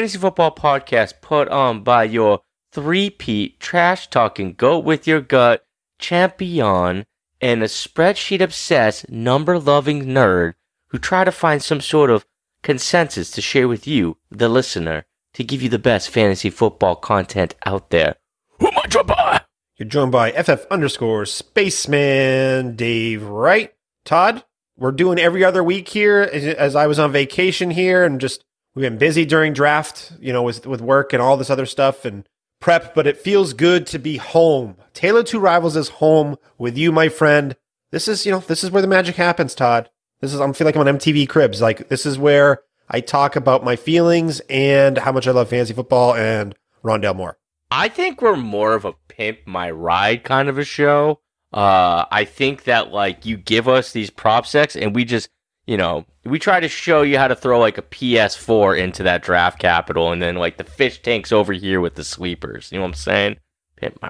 fantasy football podcast put on by your three-peat trash talking go with your gut champion and a spreadsheet obsessed number loving nerd who try to find some sort of consensus to share with you, the listener, to give you the best fantasy football content out there. Who am I joined by? You're joined by FF underscore Spaceman Dave, Wright. Todd, we're doing every other week here as, as I was on vacation here and just we've been busy during draft, you know, with, with work and all this other stuff and prep, but it feels good to be home. Taylor Two Rivals is home with you, my friend. This is, you know, this is where the magic happens, Todd. This is, I'm feel like I'm on MTV Cribs. Like, this is where I talk about my feelings and how much I love fantasy football and Rondale Moore. I think we're more of a pimp my ride kind of a show. Uh, I think that like you give us these prop sets and we just, you know, we try to show you how to throw like a PS4 into that draft capital and then like the fish tanks over here with the sweepers. You know what I'm saying?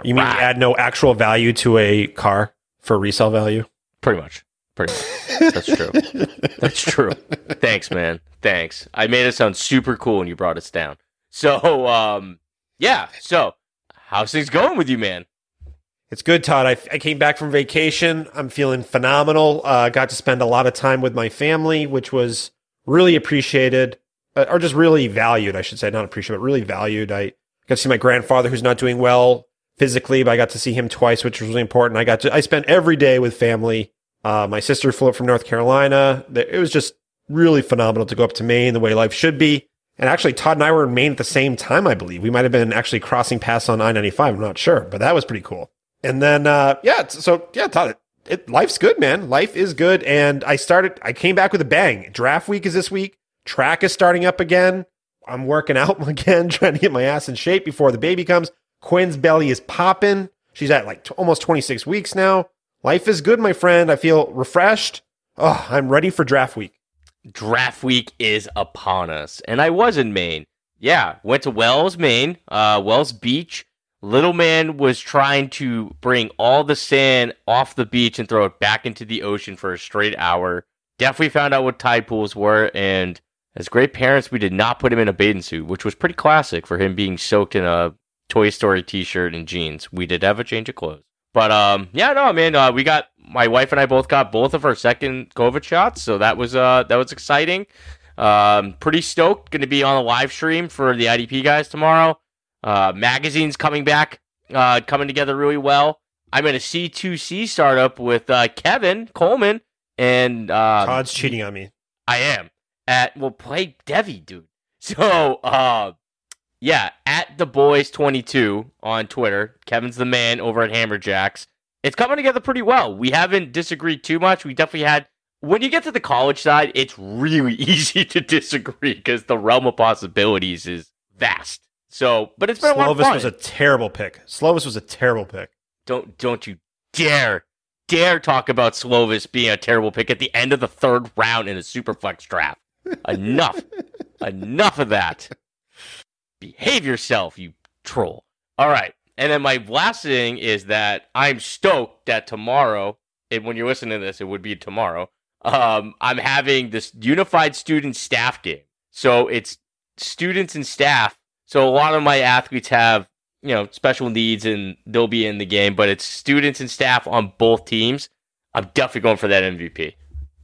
You mean add no actual value to a car for resale value? Pretty much. Pretty much. That's true. That's true. Thanks, man. Thanks. I made it sound super cool when you brought us down. So, um, yeah. So, how's things going with you, man? It's good, Todd. I, I came back from vacation. I'm feeling phenomenal. Uh, got to spend a lot of time with my family, which was really appreciated, uh, or just really valued, I should say. Not appreciated, but really valued. I got to see my grandfather, who's not doing well physically, but I got to see him twice, which was really important. I got to, I spent every day with family. Uh, my sister flew up from North Carolina. It was just really phenomenal to go up to Maine the way life should be. And actually, Todd and I were in Maine at the same time, I believe. We might have been actually crossing paths on I 95. I'm not sure, but that was pretty cool. And then, uh, yeah, so yeah, Todd, it, life's good, man. Life is good. And I started, I came back with a bang. Draft week is this week. Track is starting up again. I'm working out again, trying to get my ass in shape before the baby comes. Quinn's belly is popping. She's at like t- almost 26 weeks now. Life is good, my friend. I feel refreshed. Oh, I'm ready for draft week. Draft week is upon us. And I was in Maine. Yeah, went to Wells, Maine, uh, Wells Beach. Little man was trying to bring all the sand off the beach and throw it back into the ocean for a straight hour. Definitely found out what tide pools were, and as great parents, we did not put him in a bathing suit, which was pretty classic for him being soaked in a Toy Story t-shirt and jeans. We did have a change of clothes. But um, yeah, no, man, uh, we got my wife and I both got both of our second COVID shots, so that was uh that was exciting. Um, pretty stoked. Going to be on a live stream for the IDP guys tomorrow. Uh, magazine's coming back, uh, coming together really well. I'm in a C2C startup with uh, Kevin Coleman, and uh, Todd's cheating on me. I am at well play Devi, dude. So uh yeah, at the boys twenty two on Twitter. Kevin's the man over at Hammerjacks. It's coming together pretty well. We haven't disagreed too much. We definitely had when you get to the college side, it's really easy to disagree because the realm of possibilities is vast. So, but it's been a lot of Slovis fun. was a terrible pick. Slovis was a terrible pick. don't don't you dare dare talk about Slovis being a terrible pick at the end of the third round in a superflex draft. Enough. Enough of that. Behave yourself, you troll. All right. And then my last thing is that I'm stoked that tomorrow, and when you're listening to this, it would be tomorrow. Um, I'm having this unified student staff game. So it's students and staff. So a lot of my athletes have you know, special needs and they'll be in the game, but it's students and staff on both teams. I'm definitely going for that MVP.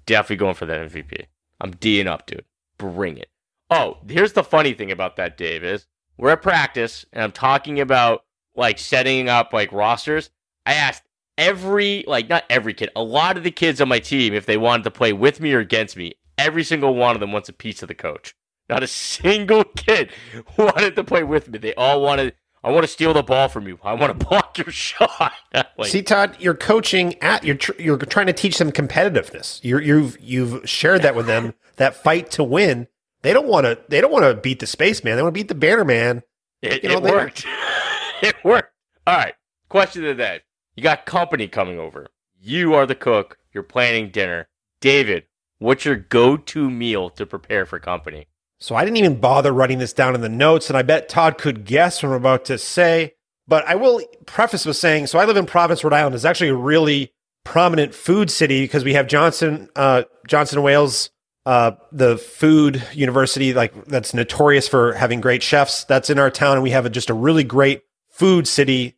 Definitely going for that MVP. I'm D'ing up, dude. Bring it. Oh, here's the funny thing about that, Dave, is we're at practice and I'm talking about like setting up like rosters. I asked every, like, not every kid, a lot of the kids on my team if they wanted to play with me or against me. Every single one of them wants a piece of the coach. Not a single kid wanted to play with me. They all wanted, I want to steal the ball from you. I want to block your shot. like, See, Todd, you're coaching at you're tr- you're trying to teach them competitiveness. You're, you've you've shared that with them that fight to win. They don't want to. They don't want to beat the spaceman. They want to beat the Banterman. it, you know, it worked. it worked. All right. Question of the day. You got company coming over. You are the cook. You're planning dinner. David, what's your go-to meal to prepare for company? So I didn't even bother writing this down in the notes, and I bet Todd could guess what I'm about to say. But I will preface with saying, so I live in Providence, Rhode Island. It's actually a really prominent food city because we have Johnson, uh, Johnson Wales, uh, the food university, like that's notorious for having great chefs. That's in our town, and we have a, just a really great food city.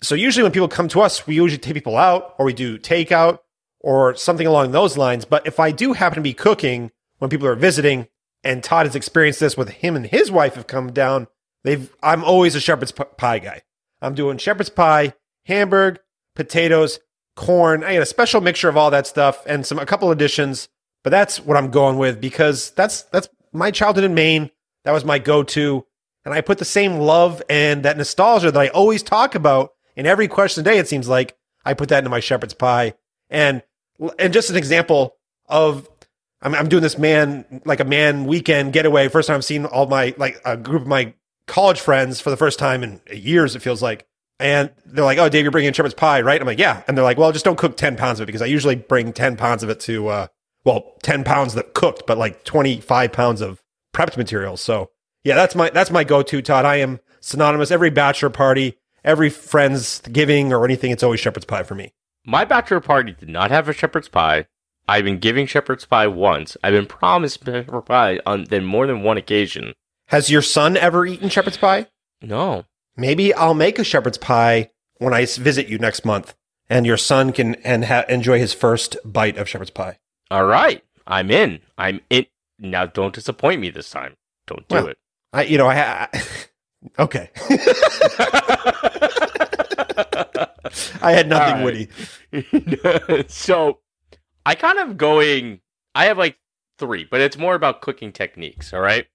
So usually when people come to us, we usually take people out, or we do takeout, or something along those lines. But if I do happen to be cooking when people are visiting, and Todd has experienced this with him and his wife have come down, they've I'm always a shepherd's pie guy. I'm doing shepherd's pie, hamburg, potatoes, corn. I get a special mixture of all that stuff and some a couple additions, but that's what I'm going with because that's that's my childhood in Maine. That was my go-to, and I put the same love and that nostalgia that I always talk about in every question a day. It seems like I put that into my shepherd's pie, and and just an example of I'm, I'm doing this man like a man weekend getaway. First time I've seen all my like a group of my college friends for the first time in years. It feels like, and they're like, "Oh, Dave, you're bringing shepherd's pie, right?" I'm like, "Yeah," and they're like, "Well, just don't cook ten pounds of it because I usually bring ten pounds of it to, uh, well, ten pounds that cooked, but like twenty five pounds of prepped materials." So yeah, that's my that's my go to, Todd. I am synonymous. Every bachelor party, every friend's giving or anything, it's always shepherd's pie for me. My bachelor party did not have a shepherd's pie. I've been giving shepherd's pie once. I've been promised shepherd's pie on then more than one occasion. Has your son ever eaten shepherd's pie? No. Maybe I'll make a shepherd's pie when I visit you next month, and your son can and ha- enjoy his first bite of shepherd's pie. All right, I'm in. I'm in. Now, don't disappoint me this time. Don't do Well, it. I, you know, I, I okay. I had nothing right. witty. so, I kind of going. I have like three, but it's more about cooking techniques. All right.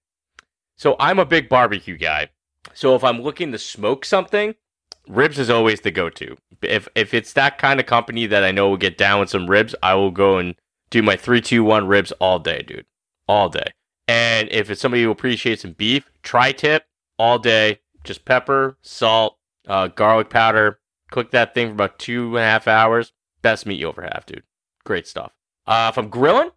So I'm a big barbecue guy. So if I'm looking to smoke something, ribs is always the go-to. If if it's that kind of company that I know will get down with some ribs, I will go and do my three, two, one ribs all day, dude, all day. And if it's somebody who appreciates some beef, tri-tip all day, just pepper, salt, uh, garlic powder. Cook that thing for about two and a half hours. Best meat you ever have, dude. Great stuff. Uh, if I'm grilling,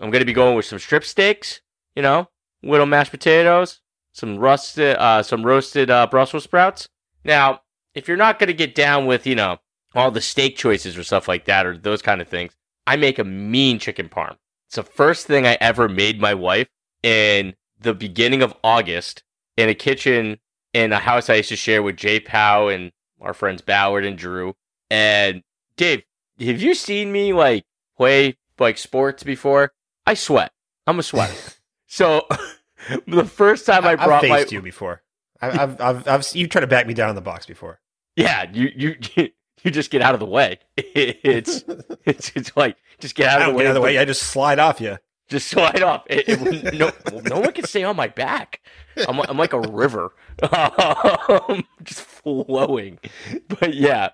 I'm gonna be going with some strip steaks. You know, little mashed potatoes, some rusted, uh, some roasted uh, Brussels sprouts. Now, if you're not gonna get down with you know all the steak choices or stuff like that or those kind of things, I make a mean chicken parm. It's the first thing I ever made my wife in the beginning of August in a kitchen in a house I used to share with Jay Powell and our friends Ballard and Drew. And Dave, have you seen me like play like sports before? I sweat. I'm a sweater. so the first time I I've brought my you before. I- I've, I've, I've, you tried to back me down in the box before. yeah, you you you just get out of the way. It's it's it's like just get out of the way. out of the way. I just slide off you. Just slide off. It, it- no, no one can stay on my back. I'm, I'm like a river, um, just flowing. But yeah,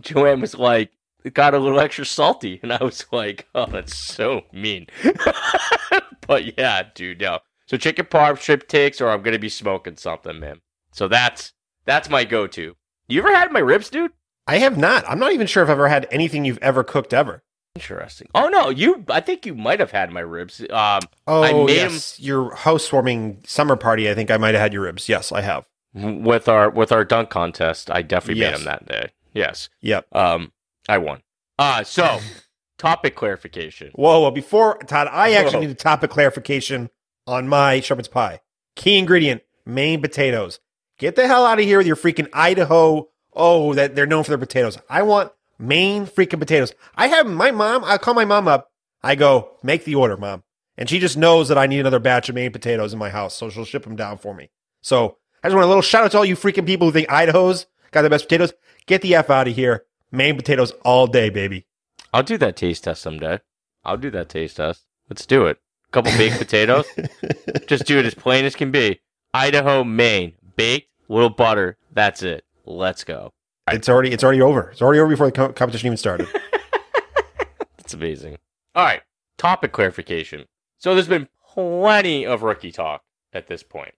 Joanne was like, got a little extra salty, and I was like, oh, that's so mean. but yeah, dude, no. So chicken parm, strip takes, or I'm gonna be smoking something, man. So that's that's my go-to. You ever had my ribs, dude? I have not. I'm not even sure if I've ever had anything you've ever cooked ever. Interesting. Oh no, you. I think you might have had my ribs. Um, Oh, yes. Your housewarming summer party. I think I might have had your ribs. Yes, I have. with our with our dunk contest, I definitely Yes. made them that day. Yes. Yep. Um, I won. Uh so topic clarification. Whoa, whoa. Before, Todd, I actually Whoa. need a topic clarification on my shepherd's pie. Key ingredient, Maine potatoes. Get the hell out of here with your freaking Idaho. Oh, that they're known for their potatoes. I want Maine freaking potatoes. I have my mom, I call my mom up. I go, make the order, mom. And she just knows that I need another batch of Maine potatoes in my house. So she'll ship them down for me. So I just want a little shout out to all you freaking people who think Idaho's got the best potatoes. Get the F out of here. Maine potatoes all day, baby. I'll do that taste test someday. I'll do that taste test. Let's do it. A couple baked potatoes. Just do it as plain as can be. Idaho, Maine, baked, little butter. That's it. Let's go. It's already it's already over. It's already over before the co- competition even started. That's amazing. All right. Topic clarification. So there's been plenty of rookie talk at this point.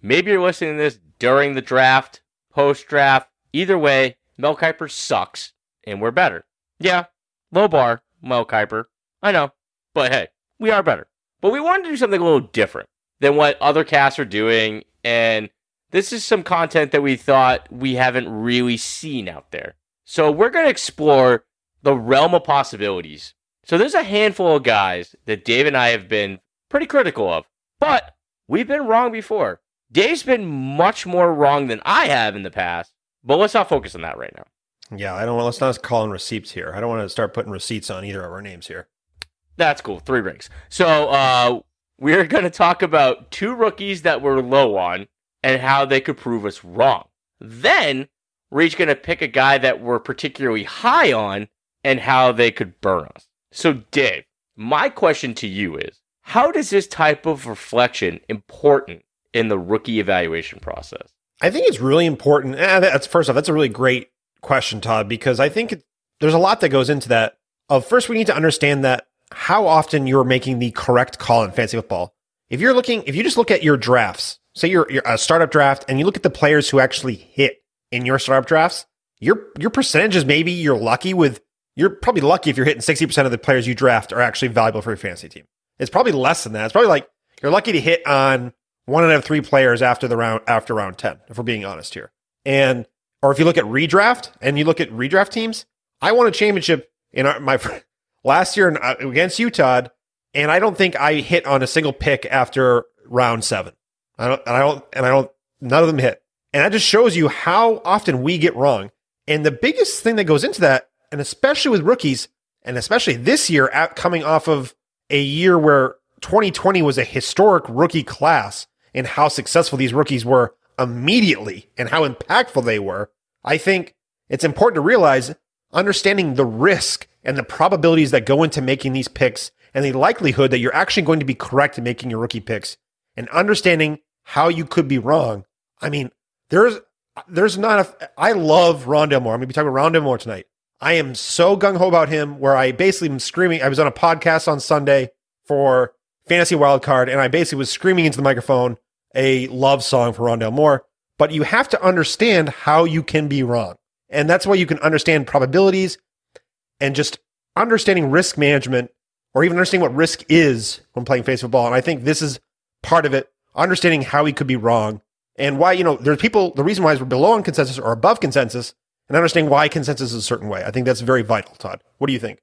Maybe you're listening to this during the draft, post draft. Either way, Mel Kiper sucks, and we're better. Yeah, low bar, Mel Kiper. I know. But hey, we are better. But we wanted to do something a little different than what other casts are doing. And this is some content that we thought we haven't really seen out there. So we're going to explore the realm of possibilities. So there's a handful of guys that Dave and I have been pretty critical of, but we've been wrong before. Dave's been much more wrong than I have in the past, but let's not focus on that right now. Yeah, I don't want. Let's not call in receipts here. I don't want to start putting receipts on either of our names here. That's cool. Three rings. So uh, we're going to talk about two rookies that we're low on and how they could prove us wrong. Then we're each going to pick a guy that we're particularly high on and how they could burn us. So, Dave, my question to you is how does this type of reflection important in the rookie evaluation process? I think it's really important. Eh, that's first off, that's a really great question, Todd, because I think there's a lot that goes into that. Of first, we need to understand that how often you're making the correct call in fantasy football. If you're looking, if you just look at your drafts, say you're, you're a startup draft, and you look at the players who actually hit in your startup drafts, your your percentages maybe you're lucky with. You're probably lucky if you're hitting 60% of the players you draft are actually valuable for your fantasy team. It's probably less than that. It's probably like you're lucky to hit on one out of three players after the round after round 10, if we're being honest here. And or if you look at redraft and you look at redraft teams, I won a championship in our, my last year uh, against Utah, and I don't think I hit on a single pick after round seven. I don't, and I don't, and I don't. None of them hit, and that just shows you how often we get wrong. And the biggest thing that goes into that, and especially with rookies, and especially this year, at coming off of a year where 2020 was a historic rookie class, and how successful these rookies were immediately, and how impactful they were. I think it's important to realize understanding the risk and the probabilities that go into making these picks and the likelihood that you're actually going to be correct in making your rookie picks and understanding how you could be wrong. I mean, there's there's not a I love Rondale Moore. I'm gonna be talking about Rondale Moore tonight. I am so gung ho about him where I basically am screaming. I was on a podcast on Sunday for Fantasy Wildcard, and I basically was screaming into the microphone a love song for Rondale Moore. But you have to understand how you can be wrong. And that's why you can understand probabilities and just understanding risk management or even understanding what risk is when playing face football. And I think this is part of it, understanding how he could be wrong and why, you know, there's people, the reason why is we're below on consensus or above consensus and understanding why consensus is a certain way. I think that's very vital, Todd. What do you think?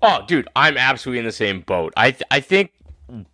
Oh, dude, I'm absolutely in the same boat. I th- I think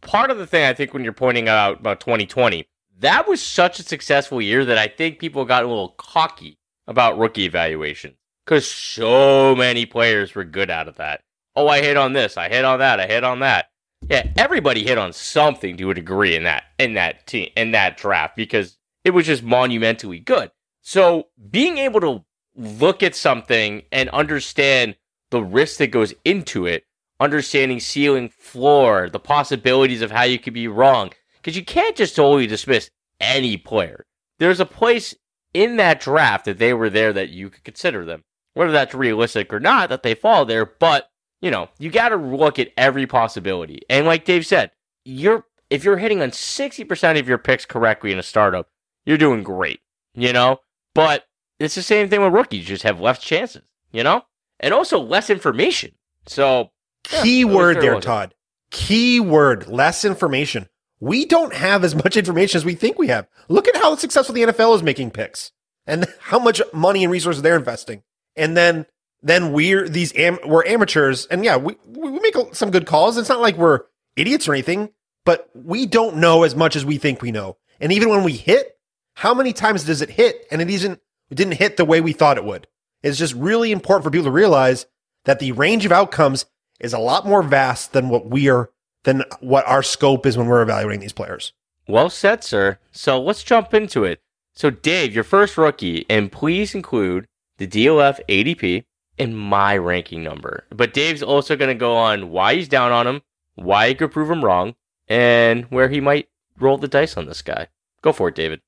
part of the thing I think when you're pointing out about 2020, that was such a successful year that I think people got a little cocky about rookie evaluation because so many players were good out of that. Oh, I hit on this, I hit on that, I hit on that. Yeah, everybody hit on something to a degree in that in that team in that draft because it was just monumentally good. So being able to look at something and understand the risk that goes into it, understanding ceiling floor, the possibilities of how you could be wrong, because you can't just totally dismiss any player. There's a place in that draft that they were there that you could consider them. Whether that's realistic or not, that they fall there, but you know, you got to look at every possibility. And like Dave said, you're if you're hitting on 60% of your picks correctly in a startup, you're doing great, you know? But it's the same thing with rookies, you just have less chances, you know? And also less information. So, key yeah, word there, Todd. Key word, less information. We don't have as much information as we think we have. Look at how successful the NFL is making picks and how much money and resources they're investing. And then then we're these am- we're amateurs and yeah, we we make some good calls. It's not like we're idiots or anything, but we don't know as much as we think we know. And even when we hit, how many times does it hit and it isn't it didn't hit the way we thought it would? It's just really important for people to realize that the range of outcomes is a lot more vast than what we are than what our scope is when we're evaluating these players. Well said, sir. So let's jump into it. So, Dave, your first rookie, and please include the DLF ADP and my ranking number. But Dave's also going to go on why he's down on him, why he could prove him wrong, and where he might roll the dice on this guy. Go for it, David.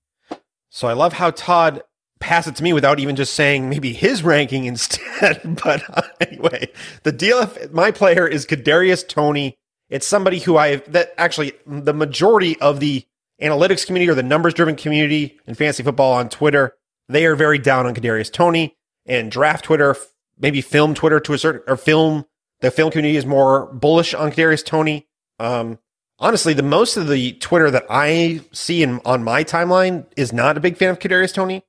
So I love how Todd passed it to me without even just saying maybe his ranking instead. but uh, anyway, the DLF, my player is Kadarius Toney. it's somebody who I that actually the majority of the analytics community or the numbers driven community in fantasy football on Twitter, they are very down on Kadarius Toney and draft Twitter, maybe film Twitter to a certain or film the film community is more bullish on Kadarius Toney. Um, honestly, the most of the Twitter that I see in, on my timeline is not a big fan of Kadarius Toney.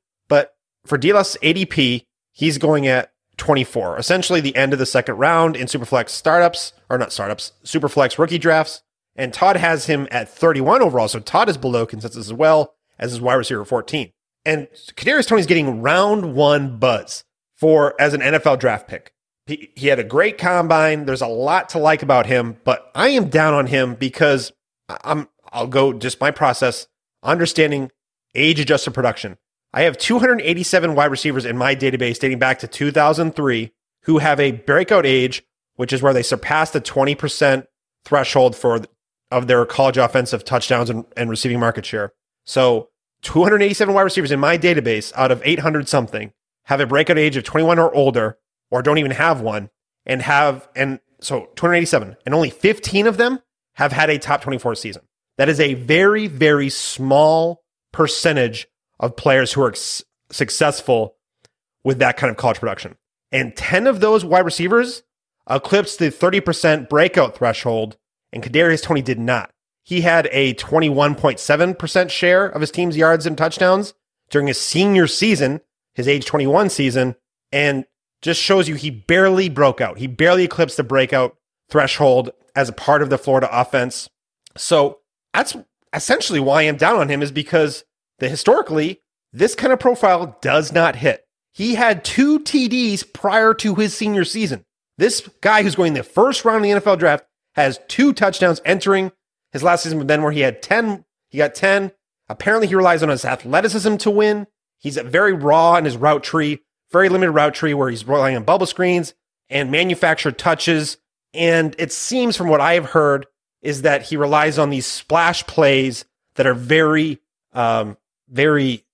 For DLF ADP, he's going at 24, essentially the end of the second round in Superflex startups, or not startups, Superflex rookie drafts. And Todd has him at 31 overall. So Todd is below consensus as well as his wide receiver 14. And Kadarius Toney's getting round one buzz for as an NFL draft pick. He, he had a great combine. There's a lot to like about him, but I am down on him because I'm I'll go just my process understanding age adjusted production. I have 287 wide receivers in my database dating back to 2003 who have a breakout age, which is where they surpass the 20% threshold for of their college offensive touchdowns and, and receiving market share. So 287 wide receivers in my database out of 800 something have a breakout age of 21 or older, or don't even have one, and have, and so 287, and only 15 of them have had a top 24 season. That is a very, very small percentage of players who are successful with that kind of college production. And 10 of those wide receivers eclipsed the 30% breakout threshold, and Kadarius Toney did not. He had a 21.7% share of his team's yards and touchdowns during his senior season, his age 21 season, and just shows you he barely broke out. He barely eclipsed the breakout threshold as a part of the Florida offense. So that's essentially why I'm down on him is because the historically this kind of profile does not hit. He had two TDs prior to his senior season. This guy who's going the first round of the NFL draft has two touchdowns entering his last season, but then where he had 10, he got 10. Apparently he relies on his athleticism to win. He's very raw in his route tree, very limited route tree where he's relying on bubble screens and manufactured touches. And it seems from what I have heard is that he relies on these splash plays that are very, um, very,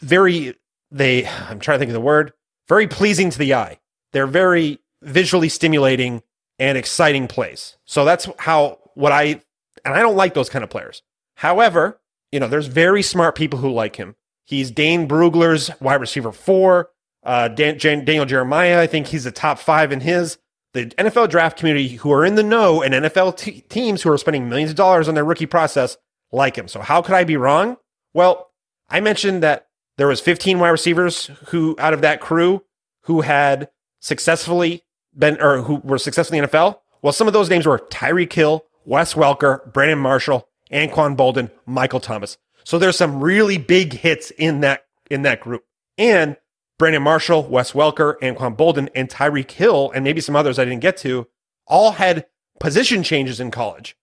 very, they, I'm trying to think of the word, very pleasing to the eye. They're very visually stimulating and exciting plays. So that's how, what I, and I don't like those kind of players. However, you know, there's very smart people who like him. He's Dane Brugler's wide receiver four. Uh, Dan, Jan, Daniel Jeremiah, I think he's the top five in his. The NFL draft community who are in the know and NFL teams who are spending millions of dollars on their rookie process like him. So how could I be wrong? Well, I mentioned that there was 15 wide receivers who out of that crew who had successfully been or who were successful in the NFL. Well, some of those names were Tyreek Hill, Wes Welker, Brandon Marshall, Anquan Boldin, Michael Thomas. So there's some really big hits in that in that group. And Brandon Marshall, Wes Welker, Anquan Boldin, and Tyreek Hill, and maybe some others I didn't get to, all had position changes in college.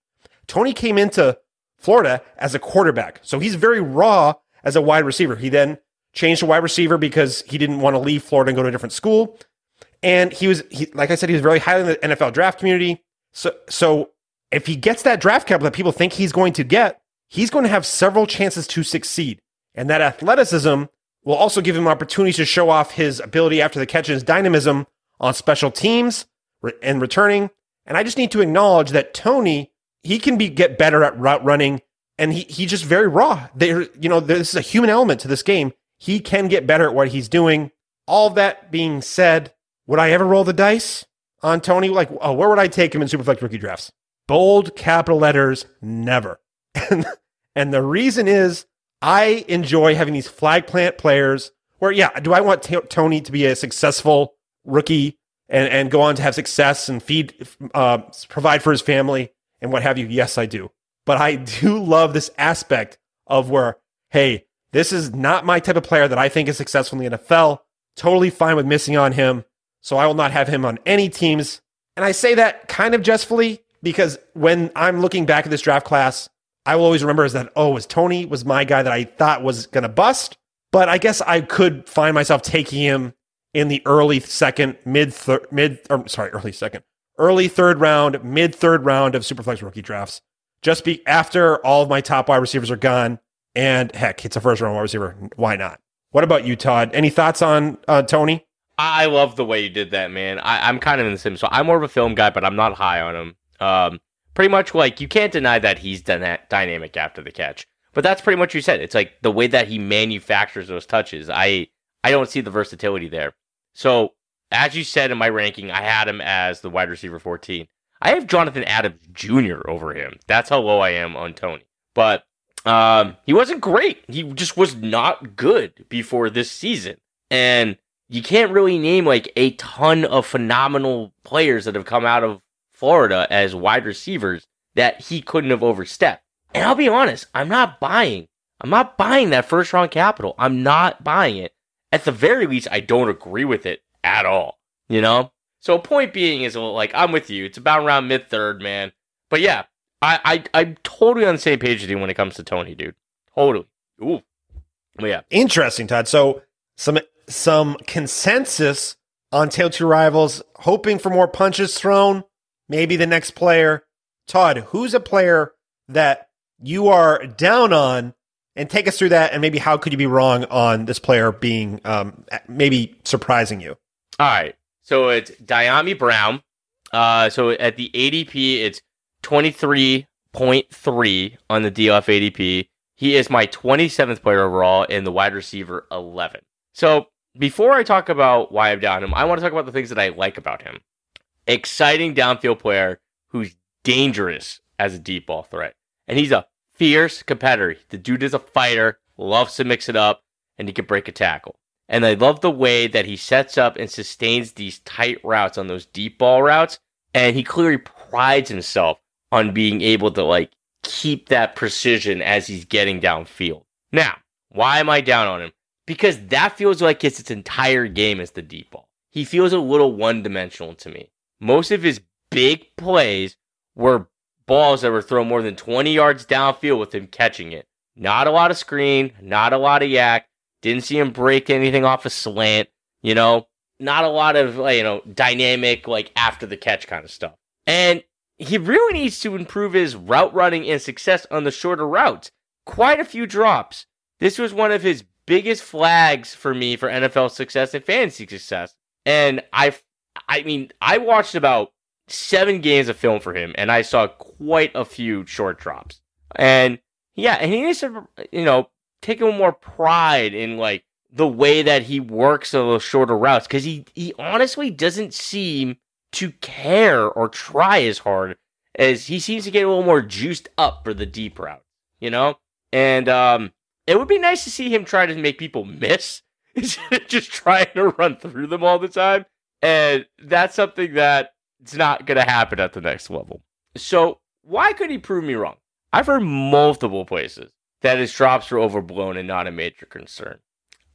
Toney came into Florida as a quarterback. So he's very raw as a wide receiver. He then changed to wide receiver because he didn't want to leave Florida and go to a different school. And he was, he, like I said, he was very highly in the NFL draft community. So, so if he gets that draft capital that people think he's going to get, he's going to have several chances to succeed. And that athleticism will also give him opportunities to show off his ability after the catch and his dynamism on special teams and returning. And I just need to acknowledge that Toney, he can be get better at route running and he he just very raw. There, you know, this is a human element to this game. He can get better at what he's doing. All that being said, would I ever roll the dice on Toney? Like, oh, where would I take him in Superflex rookie drafts? Bold capital letters, never. And, and the reason is I enjoy having these flag plant players where, yeah, do I want t- Toney to be a successful rookie and, and go on to have success and feed, uh, provide for his family and what have you? Yes, I do. But I do love this aspect of where, hey, this is not my type of player that I think is successful in the NFL. Totally fine with missing on him. So I will not have him on any teams. And I say that kind of jestfully because when I'm looking back at this draft class, I will always remember is that, oh, was Toney was my guy that I thought was going to bust. But I guess I could find myself taking him in the early second, mid third, mid, or sorry, early second, early third round, mid third round of Superflex rookie drafts. Just be after all of my top wide receivers are gone. And heck, it's a first round wide receiver. Why not? What about you, Todd? Any thoughts on uh, Toney? I love the way you did that, man. I, am kind of in the same. So I'm more of a film guy, but I'm not high on him. Um, pretty much like you can't deny that he's dyna- dynamic after the catch. But that's pretty much what you said. It's like the way that he manufactures those touches. I I don't see the versatility there. So as you said in my ranking, I had him as the wide receiver 14. I have Jonathan Adams Jr. over him. That's how low I am on Toney. But um, he wasn't great. He just was not good before this season. And you can't really name like a ton of phenomenal players that have come out of Florida as wide receivers that he couldn't have overstepped. And I'll be honest, I'm not buying. I'm not buying that first round capital. I'm not buying it. At the very least, I don't agree with it at all. You know? So point being is like I'm with you. It's about around mid third, man. But yeah, I, I I'm totally on the same page with you when it comes to Toney, dude. Totally. Ooh. But yeah. Interesting, Todd. So some some consensus on Tail Two Rivals, hoping for more punches thrown. Maybe the next player. Todd, who's a player that you are down on? And take us through that, and maybe how could you be wrong on this player being um, maybe surprising you? All right. So it's Dyami Brown. Uh, so at the ADP, it's 23.3 on the DLF ADP. He is my 27th player overall in the wide receiver 11. So before I talk about why I'm down him, I want to talk about the things that I like about him. Exciting downfield player who's dangerous as a deep ball threat. And he's a fierce competitor. The dude is a fighter, loves to mix it up, and he can break a tackle. And I love the way that he sets up and sustains these tight routes on those deep ball routes. And he clearly prides himself on being able to like keep that precision as he's getting downfield. Now, why am I down on him? Because that feels like it's its entire game is the deep ball. He feels a little one dimensional to me. Most of his big plays were balls that were thrown more than 20 yards downfield with him catching it. Not a lot of screen, not a lot of YAC. Didn't see him break anything off a slant. You know, not a lot of you know dynamic like after the catch kind of stuff. And he really needs to improve his route running and success on the shorter routes. Quite a few drops. This was one of his biggest flags for me for NFL success and fantasy success. And I, I mean, I watched about seven games of film for him, and I saw quite a few short drops. And yeah, and he needs to, you know, take a more pride in like the way that he works those shorter routes because he he honestly doesn't seem to care or try as hard as he seems to get a little more juiced up for the deep route, you know? And um it would be nice to see him try to make people miss instead of just trying to run through them all the time. And that's something that it's not going to happen at the next level. So, why could he prove me wrong? I've heard multiple places that his drops were overblown and not a major concern.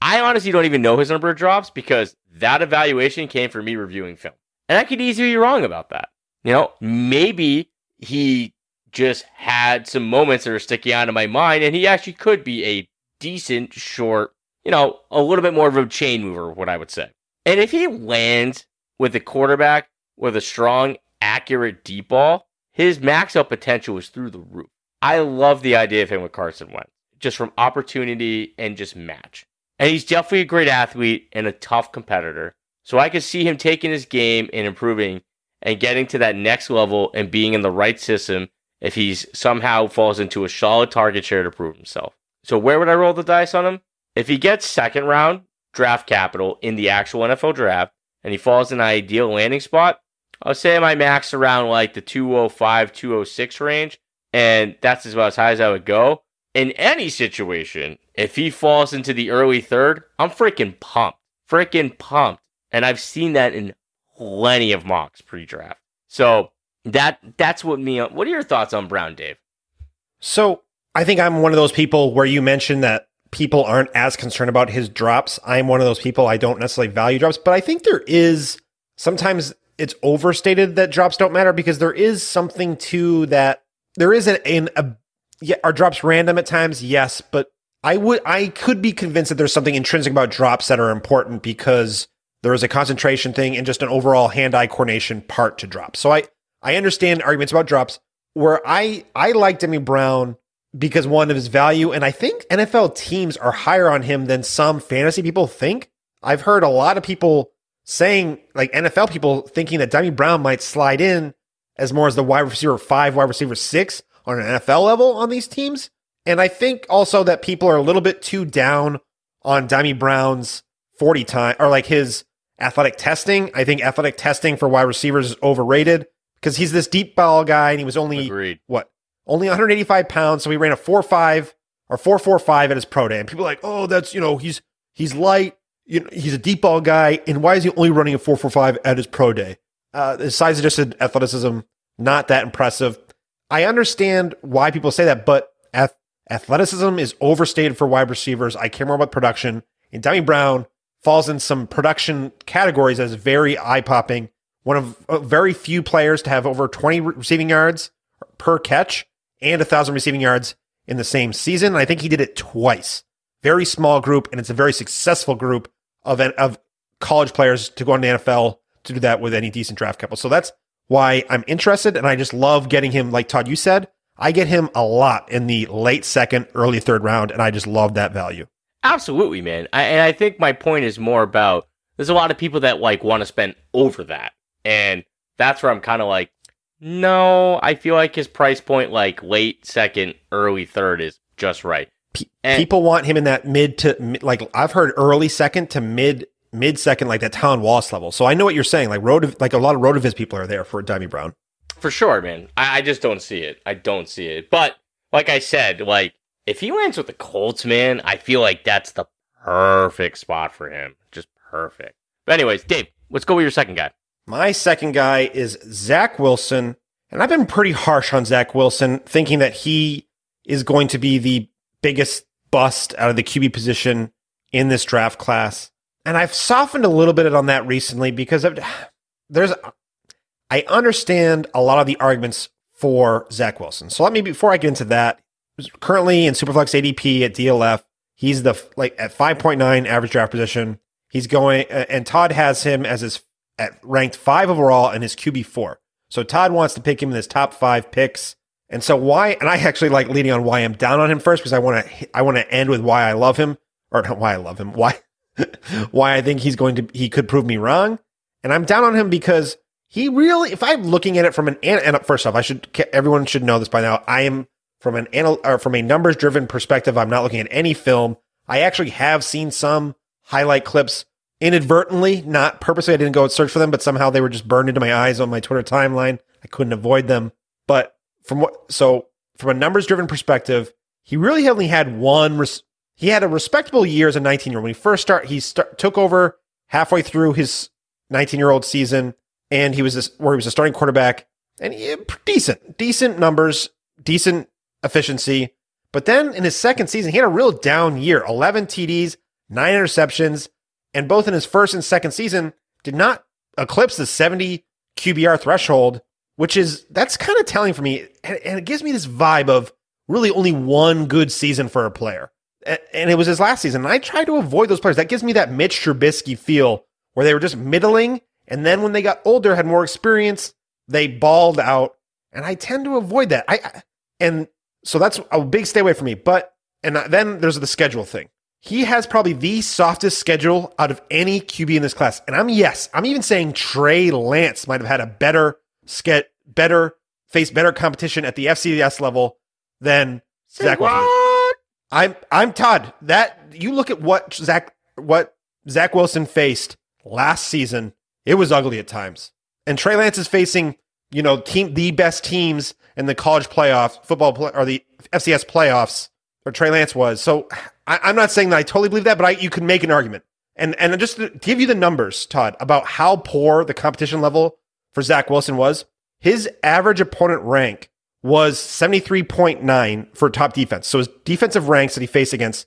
I honestly don't even know his number of drops because that evaluation came from me reviewing film. And I could easily be wrong about that. You know, maybe he just had some moments that are sticking out of my mind and he actually could be a decent, short, you know, a little bit more of a chain mover, what I would say. And if he lands with a quarterback with a strong, accurate deep ball, his max out potential is through the roof. I love the idea of him with Carson Wentz, just from opportunity and just match. And he's definitely a great athlete and a tough competitor. So I could see him taking his game and improving and getting to that next level and being in the right system if he somehow falls into a solid target share to prove himself. So where would I roll the dice on him? If he gets second round draft capital in the actual NFL draft and he falls in an ideal landing spot, I'll say my max around like the 205, 206 range. And that's about as high as I would go. In any situation, if he falls into the early third, I'm freaking pumped. Freaking pumped. And I've seen that in plenty of mocks pre-draft. So that that's what me. What are your thoughts on Brown, Dave? So I think I'm one of those people where you mentioned that people aren't as concerned about his drops. I'm one of those people. I don't necessarily value drops, but I think there is sometimes it's overstated that drops don't matter because there is something to that. There is an, an a yeah, are drops random at times? Yes, but I would I could be convinced that there's something intrinsic about drops that are important because there is a concentration thing and just an overall hand-eye coordination part to drops. So I I understand arguments about drops where I I like Dyami Brown because one of his value, and I think NFL teams are higher on him than some fantasy people think. I've heard a lot of people saying, like NFL people thinking that Dyami Brown might slide in as more as the wide receiver five, wide receiver six on an NFL level on these teams. And I think also that people are a little bit too down on Dyami Brown's 40 time or like his athletic testing. I think athletic testing for wide receivers is overrated because he's this deep ball guy and he was only Agreed. what only 185 pounds, so he ran a four five or four four five at his pro day, and people are like, oh, that's you know he's he's light, you know, he's a deep ball guy, and why is he only running a four four five at his pro day? Uh, his size adjusted athleticism not that impressive. I understand why people say that, but ath- athleticism is overstated for wide receivers. I care more about production, and Dyami Brown falls in some production categories as very eye popping. One of uh, very few players to have over 20 re- receiving yards per catch and a thousand receiving yards in the same season. And I think he did it twice. Very small group, and it's a very successful group of of college players to go into the NFL to do that with any decent draft capital. So that's why I'm interested, and I just love getting him. Like Todd, you said, I get him a lot in the late second, early third round, and I just love that value. Absolutely, man. I, and I think my point is more about there's a lot of people that like want to spend over that, and that's where I'm kind of like, no, I feel like his price point, like late second, early third, is just right. And people want him in that mid to like I've heard early second to mid mid second, like that Tylan Wallace level. So I know what you're saying. Like road, like a lot of Rotoviz people are there for Dyami Brown. For sure, man. I, I just don't see it. I don't see it. But like I said, like if he lands with the Colts, man, I feel like that's the perfect spot for him. Just perfect. But anyways, Dave, let's go with your second guy. My second guy is Zach Wilson. And I've been pretty harsh on Zach Wilson, thinking that he is going to be the biggest bust out of the QB position in this draft class. And I've softened a little bit on that recently because of, there's, I understand a lot of the arguments for Zach Wilson. So let me, before I get into that, currently in Superflex ADP at DLF, he's the, like at 5.9 average draft position. He's going, uh, and Todd has him as his, at ranked five overall and his QB four. So Todd wants to pick him in his top five picks. And so why, and I actually like leading on why I'm down on him first because I want to, I want to end with why I love him or not why I love him, why why I think he's going to he could prove me wrong. And I'm down on him because he really, if I'm looking at it from an and first off, I should everyone should know this by now. I am from an anal or from a numbers driven perspective. I'm not looking at any film. I actually have seen some highlight clips inadvertently, not purposely. I didn't go and search for them, but somehow they were just burned into my eyes on my Twitter timeline. I couldn't avoid them. But from what, so from a numbers driven perspective, he really only had one res- he had a respectable year as a 19 year old. When he first start, he start, took over halfway through his 19 year old season, and he was this, where he was a starting quarterback, and he, eh, decent, decent numbers, decent efficiency. But then in his second season, he had a real down year 11 TDs, nine interceptions, and both in his first and second season did not eclipse the 70 QBR threshold, which is that's kind of telling for me. And, and it gives me this vibe of really only one good season for a player and it was his last season. And I try to avoid those players. That gives me that Mitch Trubisky feel where they were just middling. And then when they got older, had more experience, they balled out. And I tend to avoid that. I, and so that's a big stay away from me. But, and then there's the schedule thing. He has probably the softest schedule out of any QB in this class. And I'm, yes, I'm even saying Trey Lance might have had a better, ske- better, face better competition at the FCS level than Say Zach Wilson. I'm I'm Todd. That you look at what Zach what Zach Wilson faced last season. It was ugly at times. And Trey Lance is facing, you know, team the best teams in the college playoffs, football play, or the FCS playoffs, or Trey Lance was. So I, am not saying that I totally believe that, but I, you can make an argument. And and just to give you the numbers, Todd, about how poor the competition level for Zach Wilson was. His average opponent rank was 73.9 for top defense. So his defensive ranks that he faced against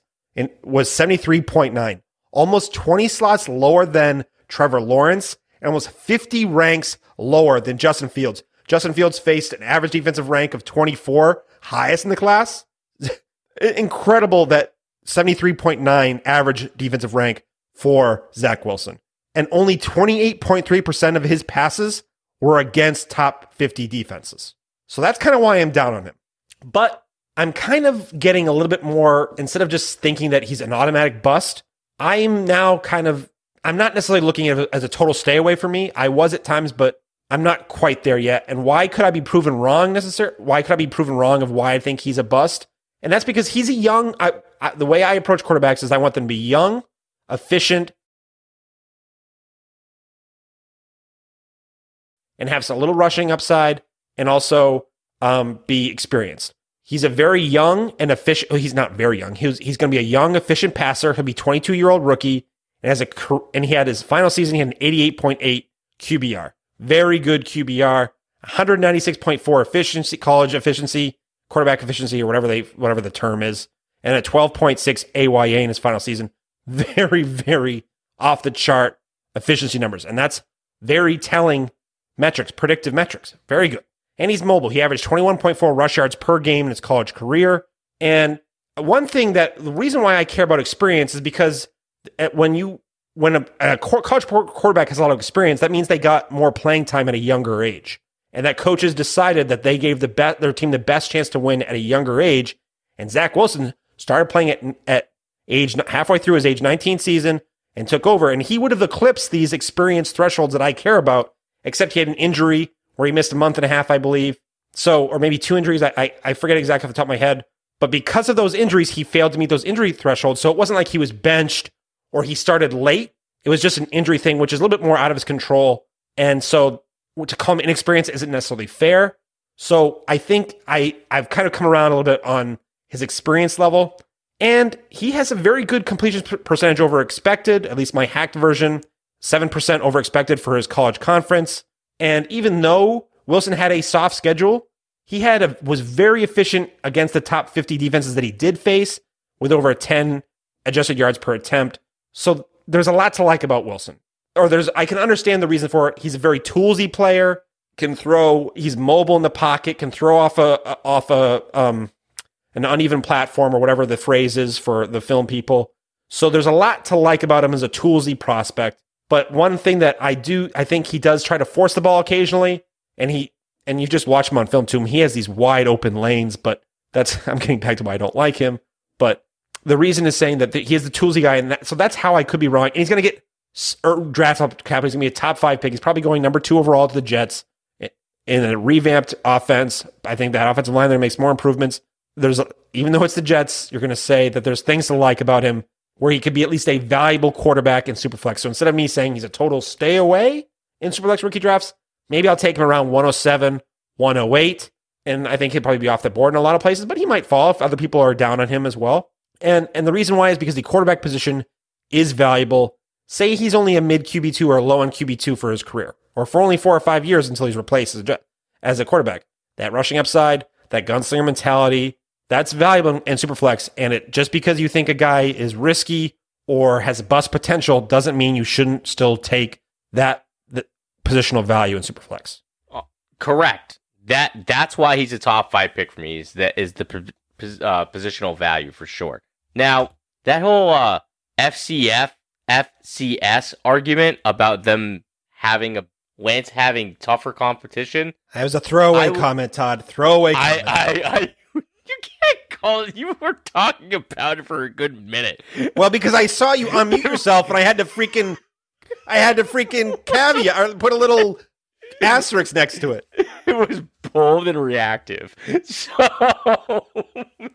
was 73.9, almost 20 slots lower than Trevor Lawrence and almost 50 ranks lower than Justin Fields. Justin Fields faced an average defensive rank of 24, highest in the class. Incredible that 73.9 average defensive rank for Zach Wilson. And only 28.3% of his passes were against top 50 defenses. So that's kind of why I'm down on him. But I'm kind of getting a little bit more, instead of just thinking that he's an automatic bust, I'm now kind of, I'm not necessarily looking at it as a total stay away for me. I was at times, but I'm not quite there yet. And why could I be proven wrong necessarily? Why could I be proven wrong of why I think he's a bust? And that's because he's a young, I, I, the way I approach quarterbacks is I want them to be young, efficient, and have a little rushing upside and also um, be experienced. He's a very young and efficient. He's not very young. He's he's going to be a young, efficient passer. He'll be 22 year old rookie and has a and he had his final season. He had an 88.8 QBR. Very good QBR. 196.4 efficiency, college efficiency, quarterback efficiency, or whatever they whatever the term is, and a 12.6 AYA in his final season. Very, very off the chart efficiency numbers, and that's very telling metrics, predictive metrics. Very good. And he's mobile. He averaged 21.4 rush yards per game in his college career. And one thing that the reason why I care about experience is because when you when a, a college quarterback has a lot of experience, that means they got more playing time at a younger age, and that coaches decided that they gave the be- their team the best chance to win at a younger age. And Zach Wilson started playing at at age halfway through his age 19 season and took over, and he would have eclipsed these experience thresholds that I care about, except he had an injury where he missed a month and a half, I believe. So, or maybe two injuries. I, I, I forget exactly off the top of my head. But because of those injuries, he failed to meet those injury thresholds. So it wasn't like he was benched or he started late. It was just an injury thing, which is a little bit more out of his control. And so to call him inexperienced isn't necessarily fair. So I think I, I've kind of come around a little bit on his experience level. And he has a very good completion percentage over expected, at least my hacked version, 7% over expected for his college conference. And even though Wilson had a soft schedule, he had a, was very efficient against the top 50 defenses that he did face with over 10 adjusted yards per attempt. So there's a lot to like about Wilson. Or there's I can understand the reason for it. He's a very toolsy player, can throw, he's mobile in the pocket, can throw off a off a um an uneven platform or whatever the phrase is for the film people. So there's a lot to like about him as a toolsy prospect. But one thing that I do, I think he does try to force the ball occasionally, and he and you just watch him on film too. He has these wide open lanes, but that's I'm getting back to why I don't like him. But the reason is saying that he is the toolsy guy, and that, so that's how I could be wrong. And he's going to get er, draft up cap. He's going to be a top five pick. He's probably going number two overall to the Jets in a revamped offense. I think that offensive line there makes more improvements. There's even though it's the Jets, you're going to say that there's things to like about him where he could be at least a valuable quarterback in Superflex. So instead of me saying he's a total stay away in Superflex rookie drafts, maybe I'll take him around 107, 108. And I think he'd probably be off the board in a lot of places, but he might fall if other people are down on him as well. And and the reason why is because the quarterback position is valuable. Say he's only a mid QB2 or low on QB2 for his career, or for only four or five years until he's replaced as a, as a quarterback. That rushing upside, that gunslinger mentality, that's valuable in Superflex. And it just because you think a guy is risky or has bust potential doesn't mean you shouldn't still take that, that positional value in Superflex. Uh, correct. That that's why he's a top five pick for me. Is that is the uh, positional value for sure. Now, that whole uh, FCF, FCS argument about them having a Lance having tougher competition. That was a throwaway comment, Todd. Throwaway I, I, I, you can't call it. You were talking about it for a good minute. Well, because I saw you unmute yourself, and I had to freaking, I had to freaking caveat or put a little asterisk next to it. It was bold and reactive. So,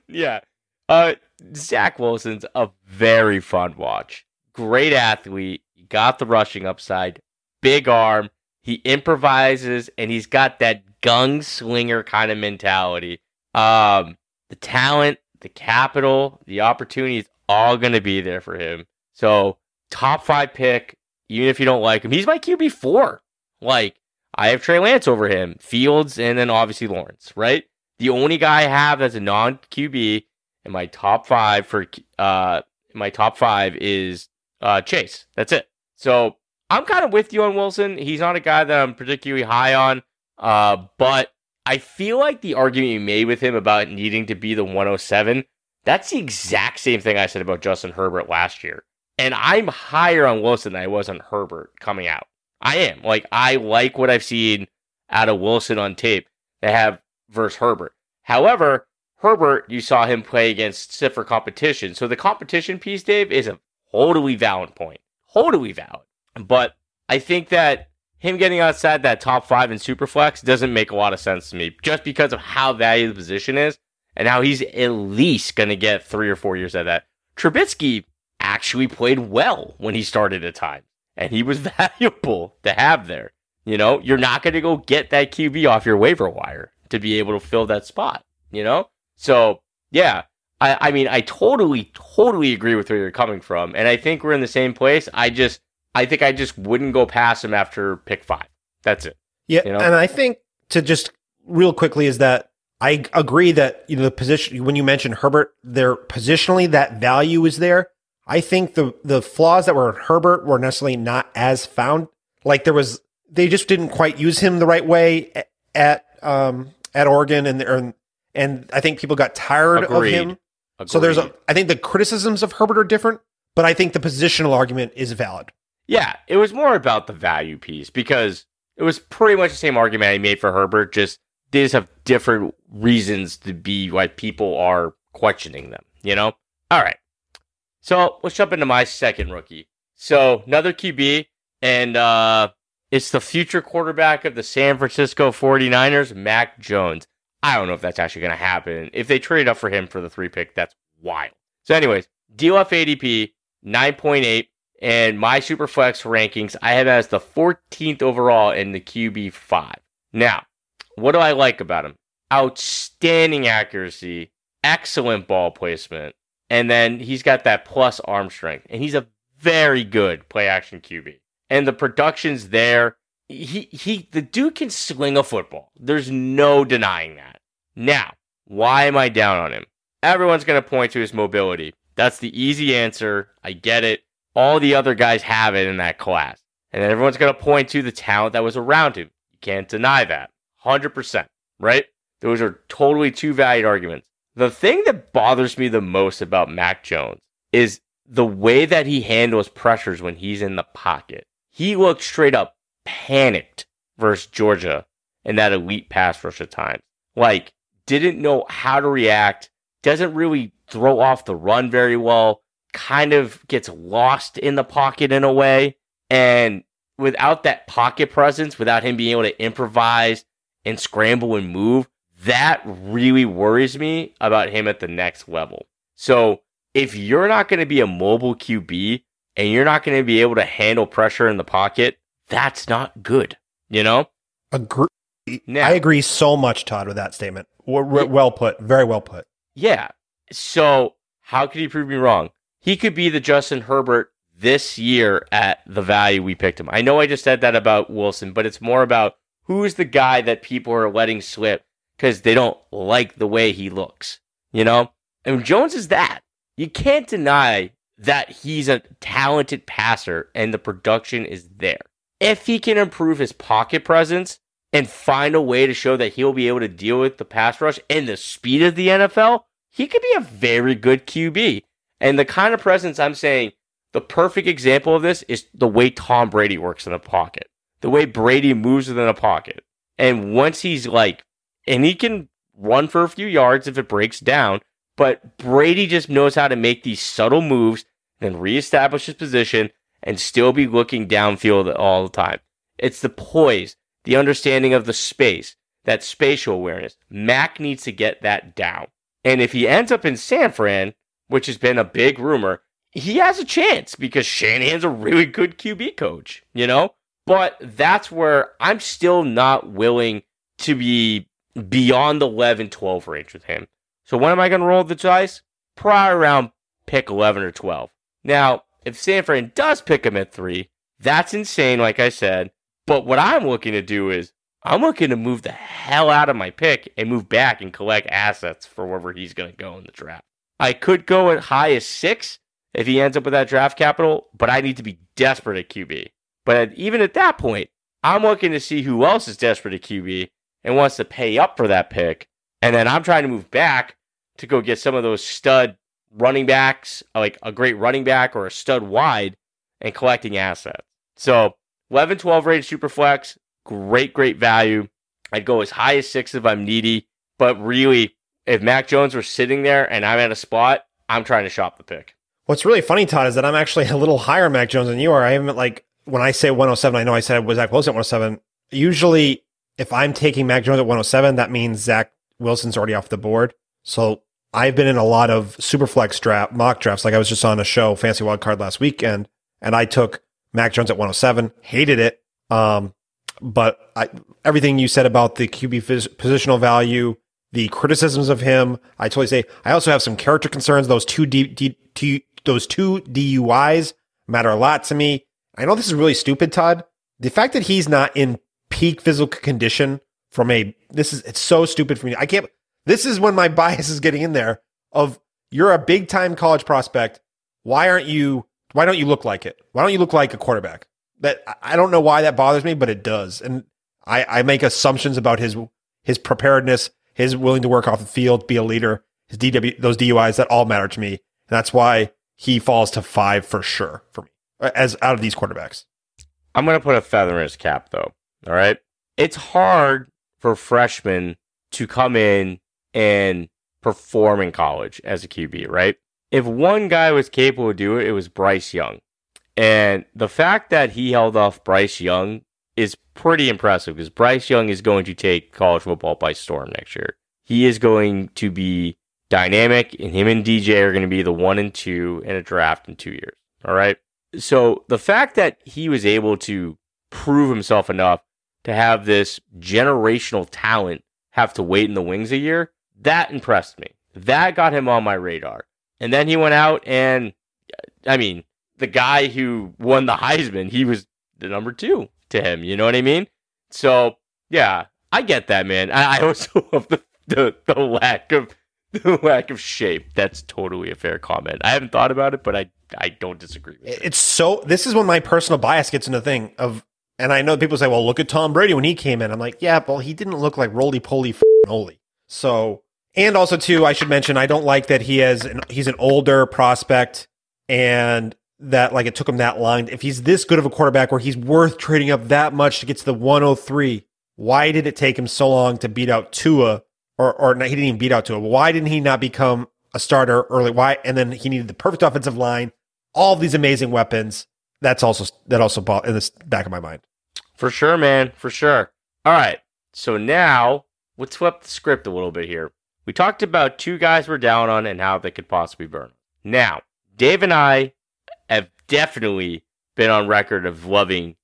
yeah. Uh, Zach Wilson's a very fun watch. Great athlete. He got the rushing upside. Big arm. He improvises and he's got that gunslinger kind of mentality. Um, the talent, the capital, the opportunity is all going to be there for him. So, top five pick, even if you don't like him, he's my QB4. Like, I have Trey Lance over him, Fields, and then obviously Lawrence, right? The only guy I have as a non QB in my top five for uh my top five is uh Chase. That's it. So I'm kind of with you on Wilson. He's not a guy that I'm particularly high on. Uh, but I feel like the argument you made with him about needing to be the 107, that's the exact same thing I said about Justin Herbert last year. And I'm higher on Wilson than I was on Herbert coming out. I am. Like, I like what I've seen out of Wilson on tape. They have versus Herbert. However, Herbert, you saw him play against stiffer competition. So the competition piece, Dave, is a totally valid point. Totally valid. But I think that him getting outside that top five in Superflex doesn't make a lot of sense to me just because of how valuable the position is and how he's at least going to get three or four years of that. Trubisky actually played well when he started at times and he was valuable to have there. You know, you're not going to go get that QB off your waiver wire to be able to fill that spot, you know? So, yeah, I, I mean, I totally, totally agree with where you're coming from. And I think we're in the same place. I just, I think I just wouldn't go past him after pick five. That's it. Yeah. You know? And I think to just real quickly is that I agree that, you know, the position, when you mentioned Herbert, there positionally, that value is there. I think the, the flaws that were in Herbert were necessarily not as found. Like there was, they just didn't quite use him the right way at, um, at Oregon and, and, and I think people got tired Agreed. of him. So there's a, Agreed. I think the criticisms of Herbert are different, but I think the positional argument is valid. Yeah, it was more about the value piece because it was pretty much the same argument I made for Herbert. Just they just have different reasons to be why people are questioning them. You know. All right. So let's jump into my second rookie. So another QB, and uh, it's the future quarterback of the San Francisco 49ers, Mac Jones. I don't know if that's actually going to happen. If they trade up for him for the three pick, that's wild. So, anyways, DLF ADP 9.8 and my Superflex rankings, I have as the 14th overall in the QB five. Now, what do I like about him? Outstanding accuracy, excellent ball placement, and then he's got that plus arm strength, and he's a very good play action QB. And the production's there. He he the dude can sling a football. There's no denying that. Now, why am I down on him? Everyone's going to point to his mobility. That's the easy answer. I get it. All the other guys have it in that class. And everyone's going to point to the talent that was around him. You can't deny that. 100%, right? Those are totally two valid arguments. The thing that bothers me the most about Mac Jones is the way that he handles pressures when he's in the pocket. He looked straight up panicked versus Georgia in that elite pass rush at times. Like, didn't know how to react, doesn't really throw off the run very well, kind of gets lost in the pocket in a way. And without that pocket presence, without him being able to improvise and scramble and move, that really worries me about him at the next level. So if you're not going to be a mobile QB and you're not going to be able to handle pressure in the pocket, that's not good, you know? Agree. Now, I agree so much, Todd, with that statement. Well put. Very well put. Yeah. So how could he prove me wrong? He could be the Justin Herbert this year at the value we picked him. I know I just said that about Wilson, but it's more about who is the guy that people are letting slip because they don't like the way he looks. You know? And Jones is that. You can't deny that he's a talented passer and the production is there. If he can improve his pocket presence and find a way to show that he'll be able to deal with the pass rush and the speed of the NFL, he could be a very good QB. And the kind of presence I'm saying, the perfect example of this is the way Tom Brady works in a pocket, the way Brady moves within a pocket. And once he's like, and he can run for a few yards if it breaks down, but Brady just knows how to make these subtle moves, then reestablish his position, and still be looking downfield all the time. It's the poise, the understanding of the space, that spatial awareness. Mac needs to get that down. And if he ends up in San Fran, which has been a big rumor, he has a chance because Shanahan's a really good QB coach, you know? But that's where I'm still not willing to be beyond the 11 12 range with him. So when am I going to roll the dice? Probably around pick 11 or 12. Now, if San Fran does pick him at three, that's insane, like I said. But what I'm looking to do is I'm looking to move the hell out of my pick and move back and collect assets for wherever he's going to go in the draft. I could go as high as six if he ends up with that draft capital, but I need to be desperate at QB. But even at that point, I'm looking to see who else is desperate at QB and wants to pay up for that pick. And then I'm trying to move back to go get some of those stud running backs, like a great running back or a stud wide, and collecting assets. So 11 12 range super flex, great, great value. I'd go as high as six if I'm needy. But really, if Mac Jones were sitting there and I'm at a spot, I'm trying to shop the pick. What's really funny, Todd, is that I'm actually a little higher Mac Jones than you are. I haven't like when I say 107, I know I said was Zach Wilson at 107. Usually, if I'm taking Mac Jones at 107, that means Zach Wilson's already off the board. So I've been in a lot of superflex draft mock drafts. Like I was just on a show, Fancy Wild Card last weekend, and I took Mac Jones at 107, hated it. Um, but I, everything you said about the QB phys- positional value, the criticisms of him, I totally say. I also have some character concerns. Those two D, those two DUIs matter a lot to me. I know this is really stupid, Todd. The fact that he's not in peak physical condition from a this is it's so stupid for me. I can't. This is when my bias is getting in there. Of you're a big time college prospect. Why aren't you? Why don't you look like it? Why don't you look like a quarterback? That I don't know why that bothers me, but it does. And I, I make assumptions about his his preparedness, his willing to work off the field, be a leader, his DW those DUIs that all matter to me. And that's why he falls to five for sure for me uh, as out of these quarterbacks. I'm going to put a feather in his cap, though. All right. It's hard for freshmen to come in and perform in college as a QB, right? If one guy was capable of doing it, it was Bryce Young. And the fact that he held off Bryce Young is pretty impressive because Bryce Young is going to take college football by storm next year. He is going to be dynamic, and him and DJ are going to be the one and two in a draft in two years. All right. So the fact that he was able to prove himself enough to have this generational talent have to wait in the wings a year, that impressed me. That got him on my radar. And then he went out and, I mean, the guy who won the Heisman, he was the number two to him. You know what I mean? So, yeah, I get that, man. I, I also love the, the, the lack of the lack of shape. That's totally a fair comment. I haven't thought about it, but I I don't disagree with it. It's so. This is when my personal bias gets into the thing of, and I know people say, "Well, look at Tom Brady when he came in." I'm like, yeah, well, he didn't look like roly poly holy. So, and also too, I should mention, I don't like that he has an, he's an older prospect, and that like it took him that long. If he's this good of a quarterback, where he's worth trading up that much to get to the 103, why did it take him so long to beat out Tua? Or, or not, he didn't even beat out Tua. Why didn't he not become a starter early? Why? And then he needed the perfect offensive line all of these amazing weapons. That's also that also bought in the back of my mind. For sure, man. For sure. All right. So now let's flip the script a little bit here. We talked about two guys we're down on and how they could possibly burn. Now, Dave and I definitely been on record of loving,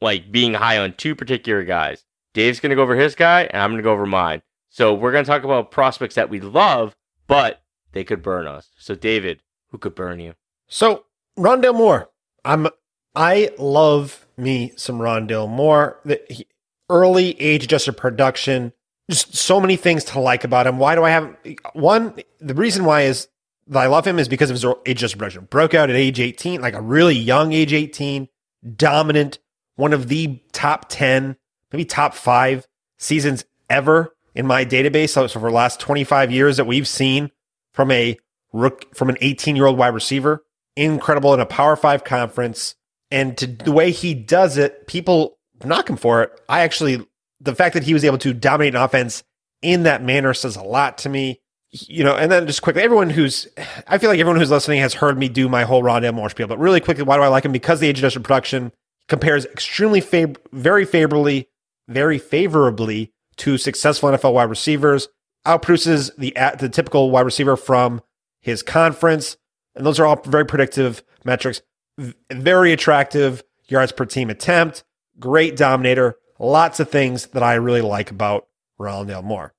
like being high on two particular guys. Dave's going to go over his guy, and I'm going to go over mine. So we're going to talk about prospects that we love, but they could burn us. So, David, who could burn you? So Rondale Moore, I'm I love me some Rondale Moore. The he, early age adjusted production, just so many things to like about him. Why do I have one? The reason why is that I love him is because of his age adjusted. Broke out at age 18, like a really young age 18, dominant, one of the top 10, maybe top five seasons ever in my database. So for the last 25 years that we've seen from a rook from an 18 year old wide receiver incredible in a Power Five conference. And to the way he does it, people knock him for it. I actually, the fact that he was able to dominate an offense in that manner says a lot to me. You know, and then just quickly, everyone who's, I feel like everyone who's listening has heard me do my whole Rondale Moore spiel, but really quickly, why do I like him? Because the age adjusted production compares extremely fav- very favorably, very favorably to successful NFL wide receivers, outproduces the, the typical wide receiver from his conference, and those are all very predictive metrics. Very attractive yards per team attempt, great dominator, lots of things that I really like about Rondale Moore.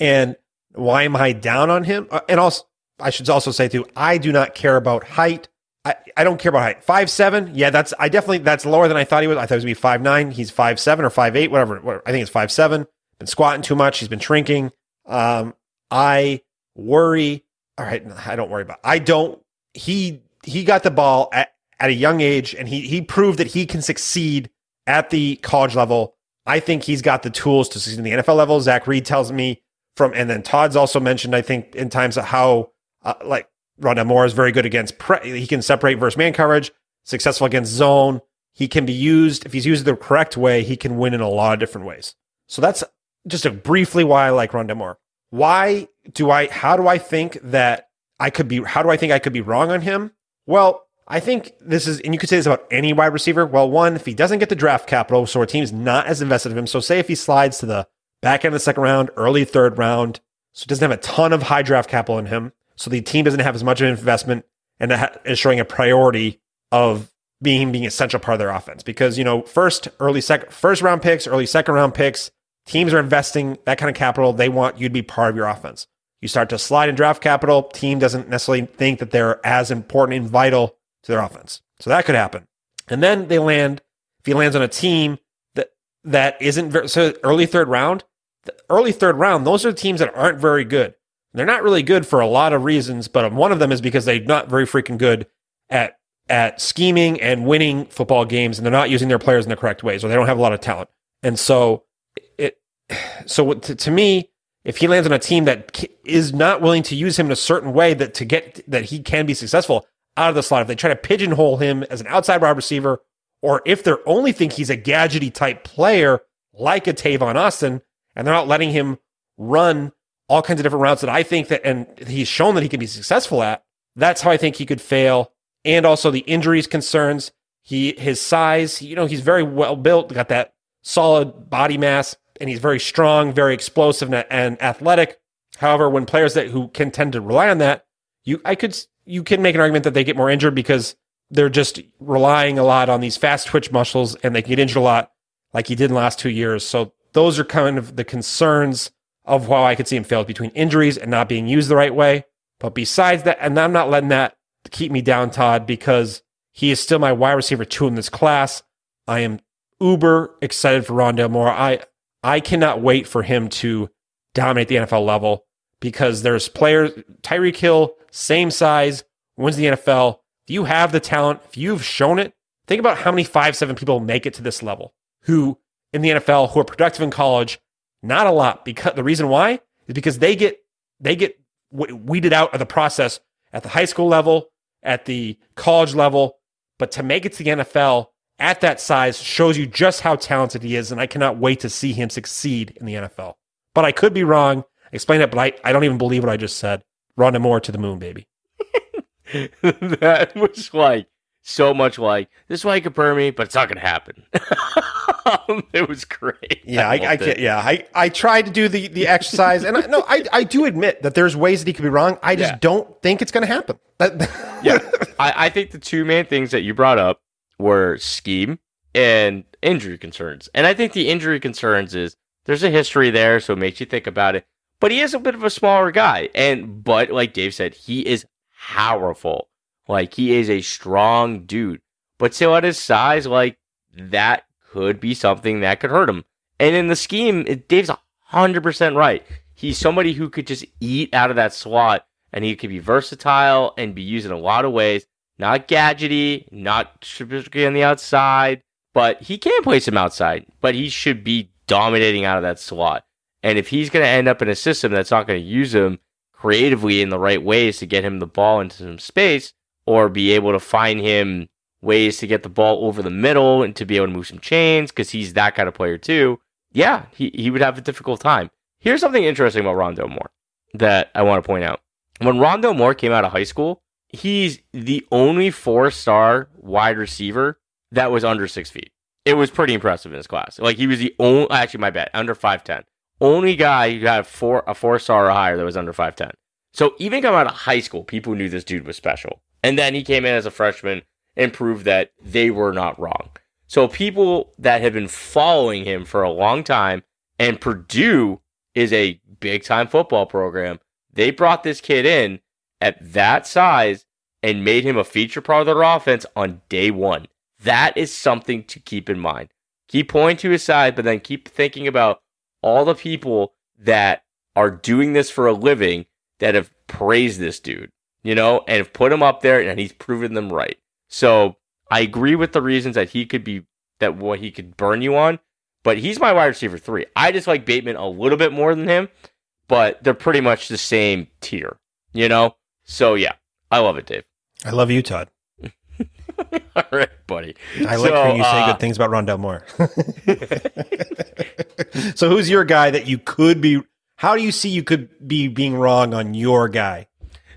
And why am I down on him? Uh, and also, I should also say too, I do not care about height. I, I don't care about height. Five seven, yeah, that's I definitely that's lower than I thought he was. I thought he was be five nine. He's five seven or five eight, whatever. whatever. I think it's five seven. Been squatting too much. He's been shrinking. Um, I worry. All right, I don't worry about. I don't he he got the ball at, at a young age and he he proved that he can succeed at the college level. I think he's got the tools to succeed in the NFL level. Zach Reed tells me from, and then Todd's also mentioned, I think, in times of how uh, like Rondale Moore is very good against pre- he can separate versus man coverage, successful against zone. He can be used if he's used the correct way. He can win in a lot of different ways. So that's just a briefly why I like Rondale Moore. Why do I? How do I think that I could be, how do I think I could be wrong on him? Well, I think this is, and you could say this about any wide receiver. Well, one, if he doesn't get the draft capital, so our team's not as invested in him. So say if he slides to the back end of the second round, early third round, so doesn't have a ton of high draft capital in him. So the team doesn't have as much of an investment and is showing a priority of being being a central part of their offense because you know first early second first round picks, early second round picks, teams are investing that kind of capital. They want you to be part of your offense. You start to slide in draft capital, team doesn't necessarily think that they're as important and vital to their offense. So that could happen. And then they land if he lands on a team that that isn't very, so early third round, the early third round, those are teams that aren't very good. They're not really good for a lot of reasons, but one of them is because they're not very freaking good at at scheming and winning football games, and they're not using their players in the correct ways, or they don't have a lot of talent. And so, it so to, to me, if he lands on a team that is not willing to use him in a certain way that to get that he can be successful out of the slot, if they try to pigeonhole him as an outside wide receiver, or if they only think he's a gadgety type player like a Tavon Austin, and they're not letting him run all kinds of different routes that I think that, and he's shown that he can be successful at. That's how I think he could fail. And also the injuries concerns. He, his size, you know, he's very well built, got that solid body mass, and he's very strong, very explosive and, athletic. However, when players that who can tend to rely on that, you, I could, you can make an argument that they get more injured because they're just relying a lot on these fast twitch muscles and they can get injured a lot like he did in the last two years. So those are kind of the concerns of how I could see him fail between injuries and not being used the right way. But besides that, and I'm not letting that keep me down, Todd, because he is still my wide receiver two in this class. I am uber excited for Rondale Moore. I I cannot wait for him to dominate the NFL level because there's players Tyreek Hill, same size, wins the NFL. If you have the talent, if you've shown it, think about how many five seven people make it to this level who in the NFL who are productive in college not a lot because the reason why is because they get they get weeded out of the process at the high school level, at the college level, but to make it to the NFL at that size shows you just how talented he is, and I cannot wait to see him succeed in the NFL. But I could be wrong. Explain it, but I, I don't even believe what I just said. Run him more to the moon, baby. that was like so much like this is why you compare me, but it's not gonna happen. um, it was great. Yeah, I, I, I can, yeah, I, I tried to do the the exercise, and I, no, I I do admit that there's ways that he could be wrong. I just yeah. don't think it's going to happen. yeah, I, I think the two main things that you brought up were scheme and injury concerns, and I think the injury concerns is there's a history there, so it makes you think about it. But he is a bit of a smaller guy, and but like Dave said, he is powerful. Like he is a strong dude, but still at his size, like that could be something that could hurt him. And in the scheme, it, Dave's 100% right. He's somebody who could just eat out of that slot and he could be versatile and be used in a lot of ways. Not gadgety, not specifically on the outside, but he can play some outside, but he should be dominating out of that slot. And if he's going to end up in a system that's not going to use him creatively in the right ways to get him the ball into some space or be able to find him ways to get the ball over the middle and to be able to move some chains because he's that kind of player too. Yeah, he, he would have a difficult time. Here's something interesting about Rondo Moore that I want to point out. When Rondo Moore came out of high school, he's the only four star wide receiver that was under six feet. It was pretty impressive in his class. Like he was the only, actually, my bad, under 5'10. Only guy who had four, a four star or higher that was under 5'10. So even coming out of high school, people knew this dude was special. And then he came in as a freshman, and prove that they were not wrong. So people that have been following him for a long time, and Purdue is a big time football program. They brought this kid in at that size and made him a feature part of their offense on day one. That is something to keep in mind. Keep pointing to his side, but then keep thinking about all the people that are doing this for a living that have praised this dude, you know, and have put him up there and he's proven them right. So I agree with the reasons that he could be that what he could burn you on, but he's my wide receiver three. I just like Bateman a little bit more than him, but they're pretty much the same tier, you know? So yeah, I love it, Dave. I love you, Todd. All right, buddy. I like so, when you uh, say good things about Rondale Moore. so who's your guy that you could be how do you see you could be being wrong on your guy?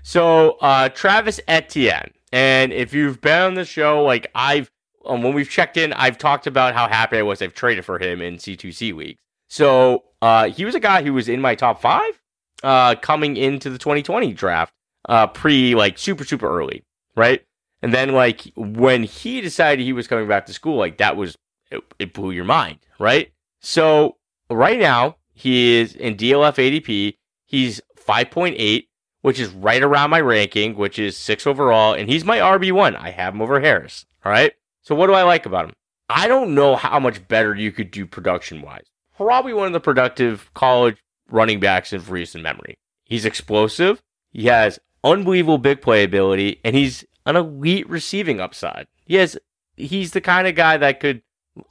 So uh Travis Etienne. And if you've been on the show, like I've, um, when we've checked in, I've talked about how happy I was I've traded for him in C2C leagues. So uh, he was a guy who was in my top five uh, coming into the 2020 draft, uh, pre like super, super early, right? And then like when he decided he was coming back to school, like that was it, it blew your mind, right? So right now he is in DLF ADP. He's 5.8, which is right around my ranking, which is six overall, and he's my RB1. I have him over Harris. All right. So what do I like about him? I don't know how much better you could do production wise. Probably one of the productive college running backs in recent memory. He's explosive. He has unbelievable big play ability, and he's an elite receiving upside. He has, he's the kind of guy that could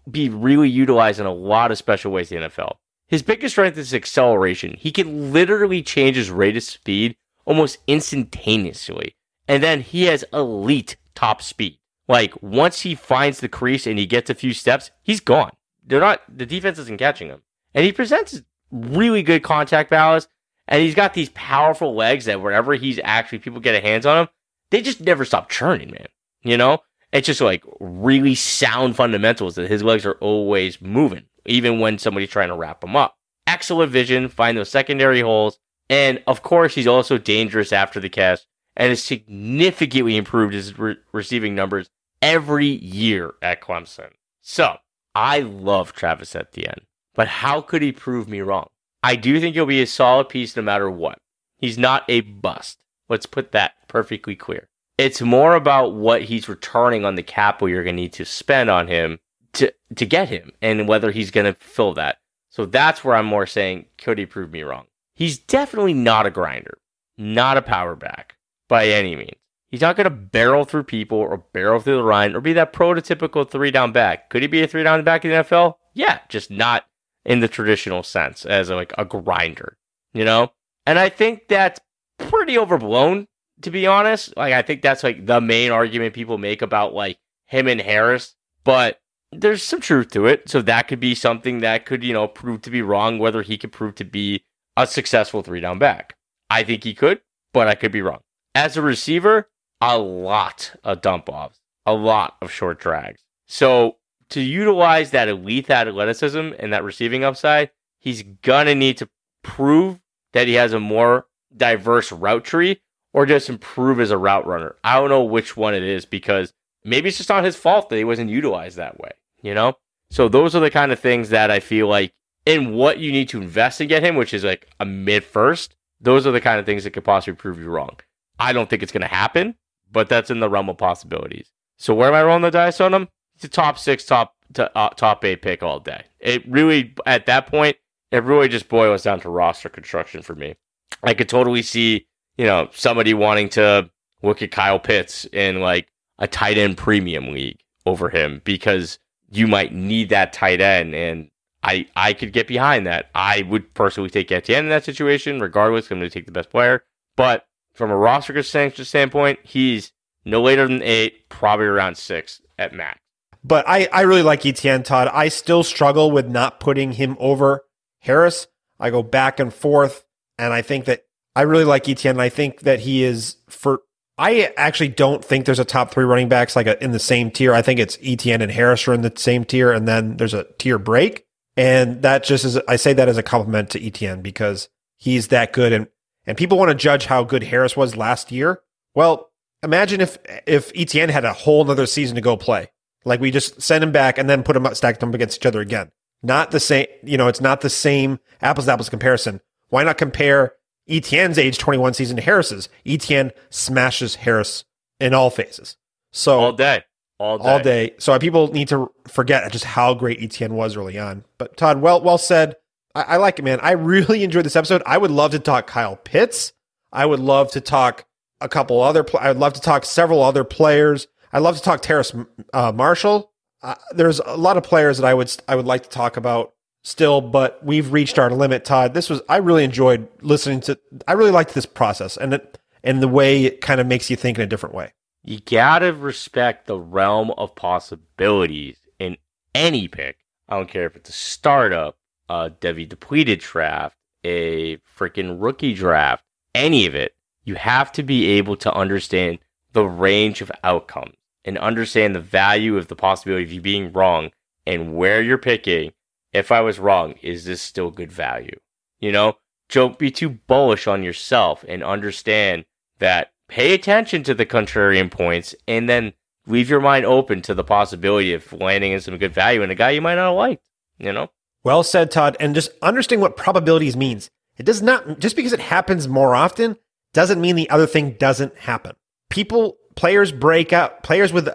be really utilized in a lot of special ways in the NFL. His biggest strength is acceleration. He can literally change his rate of speed almost instantaneously. And then he has elite top speed. Like once he finds the crease and he gets a few steps, he's gone. They're not the defense isn't catching him. And he presents really good contact balance. And he's got these powerful legs that wherever he's actually people get a hands on him, they just never stop churning, man. You know? It's just like really sound fundamentals that his legs are always moving, even when somebody's trying to wrap him up. Excellent vision, find those secondary holes. And of course, he's also dangerous after the catch and has significantly improved his re- receiving numbers every year at Clemson. So I love Travis Etienne, but how could he prove me wrong? I do think he'll be a solid piece no matter what. He's not a bust. Let's put that perfectly clear. It's more about what he's returning on the capital you're going to need to spend on him to, to get him and whether he's going to fill that. So that's where I'm more saying, could he prove me wrong? He's definitely not a grinder, not a power back by any means. He's not going to barrel through people or barrel through the line or be that prototypical three down back. Could he be a three down back in the NFL? Yeah, just not in the traditional sense as a, like a grinder, you know? And I think that's pretty overblown, to be honest. Like, I think that's like the main argument people make about like him and Harris, but there's some truth to it. So that could be something that could, you know, prove to be wrong, whether he could prove to be a successful three down back. I think he could, but I could be wrong. As a receiver, a lot of dump offs, a lot of short drags. So to utilize that elite athleticism and that receiving upside, he's gonna need to prove that he has a more diverse route tree or just improve as a route runner. I don't know which one it is because maybe it's just not his fault that he wasn't utilized that way, you know? So those are the kind of things that I feel like in what you need to invest and get him, which is like a mid first, those are the kind of things that could possibly prove you wrong. I don't think it's going to happen, but that's in the realm of possibilities. So where am I rolling the dice on him? It's a top six, top to, uh, top eight pick all day. It really at that point, it really just boils down to roster construction for me. I could totally see you know somebody wanting to look at Kyle Pitts in like a tight end premium league over him because you might need that tight end and I I could get behind that. I would personally take Etienne in that situation, regardless. I'm going to take the best player. But from a roster standpoint, he's no later than eight, probably around six at max. But I, I really like Etienne Todd. I still struggle with not putting him over Harris. I go back and forth, and I think that I really like Etienne. I think that he is for. I actually don't think there's a top three running backs like a, in the same tier. I think it's Etienne and Harris are in the same tier, and then there's a tier break. And that just is, I say that as a compliment to Etienne because he's that good. And, and people want to judge how good Harris was last year. Well, imagine if, if Etienne had a whole nother season to go play. Like we just send him back and then put him up, stacked them against each other again. Not the same, you know, it's not the same apples to apples comparison. Why not compare Etienne's age 21 season to Harris's? Etienne smashes Harris in all phases. So all day. All day. All day. So people need to forget just how great Etienne was early on. But Todd, well, well said. I, I like it, man. I really enjoyed this episode. I would love to talk Kyle Pitts. I would love to talk a couple other. Pl- I would love to talk several other players. I'd love to talk Terrace uh, Marshall. Uh, there's a lot of players that I would I would like to talk about still, but we've reached our limit. Todd, this was I really enjoyed listening to. I really liked this process and it, and the way it kind of makes you think in a different way. You gotta respect the realm of possibilities in any pick. I don't care if it's a startup, a Debbie depleted draft, a freaking rookie draft, any of it. You have to be able to understand the range of outcomes and understand the value of the possibility of you being wrong and where you're picking. If I was wrong, is this still good value? You know, don't be too bullish on yourself and understand that pay attention to the contrarian points and then leave your mind open to the possibility of landing in some good value in a guy you might not like. You know? Well said, Todd. And just understand what probabilities means. It does not, just because it happens more often, doesn't mean the other thing doesn't happen. People, players break out, players with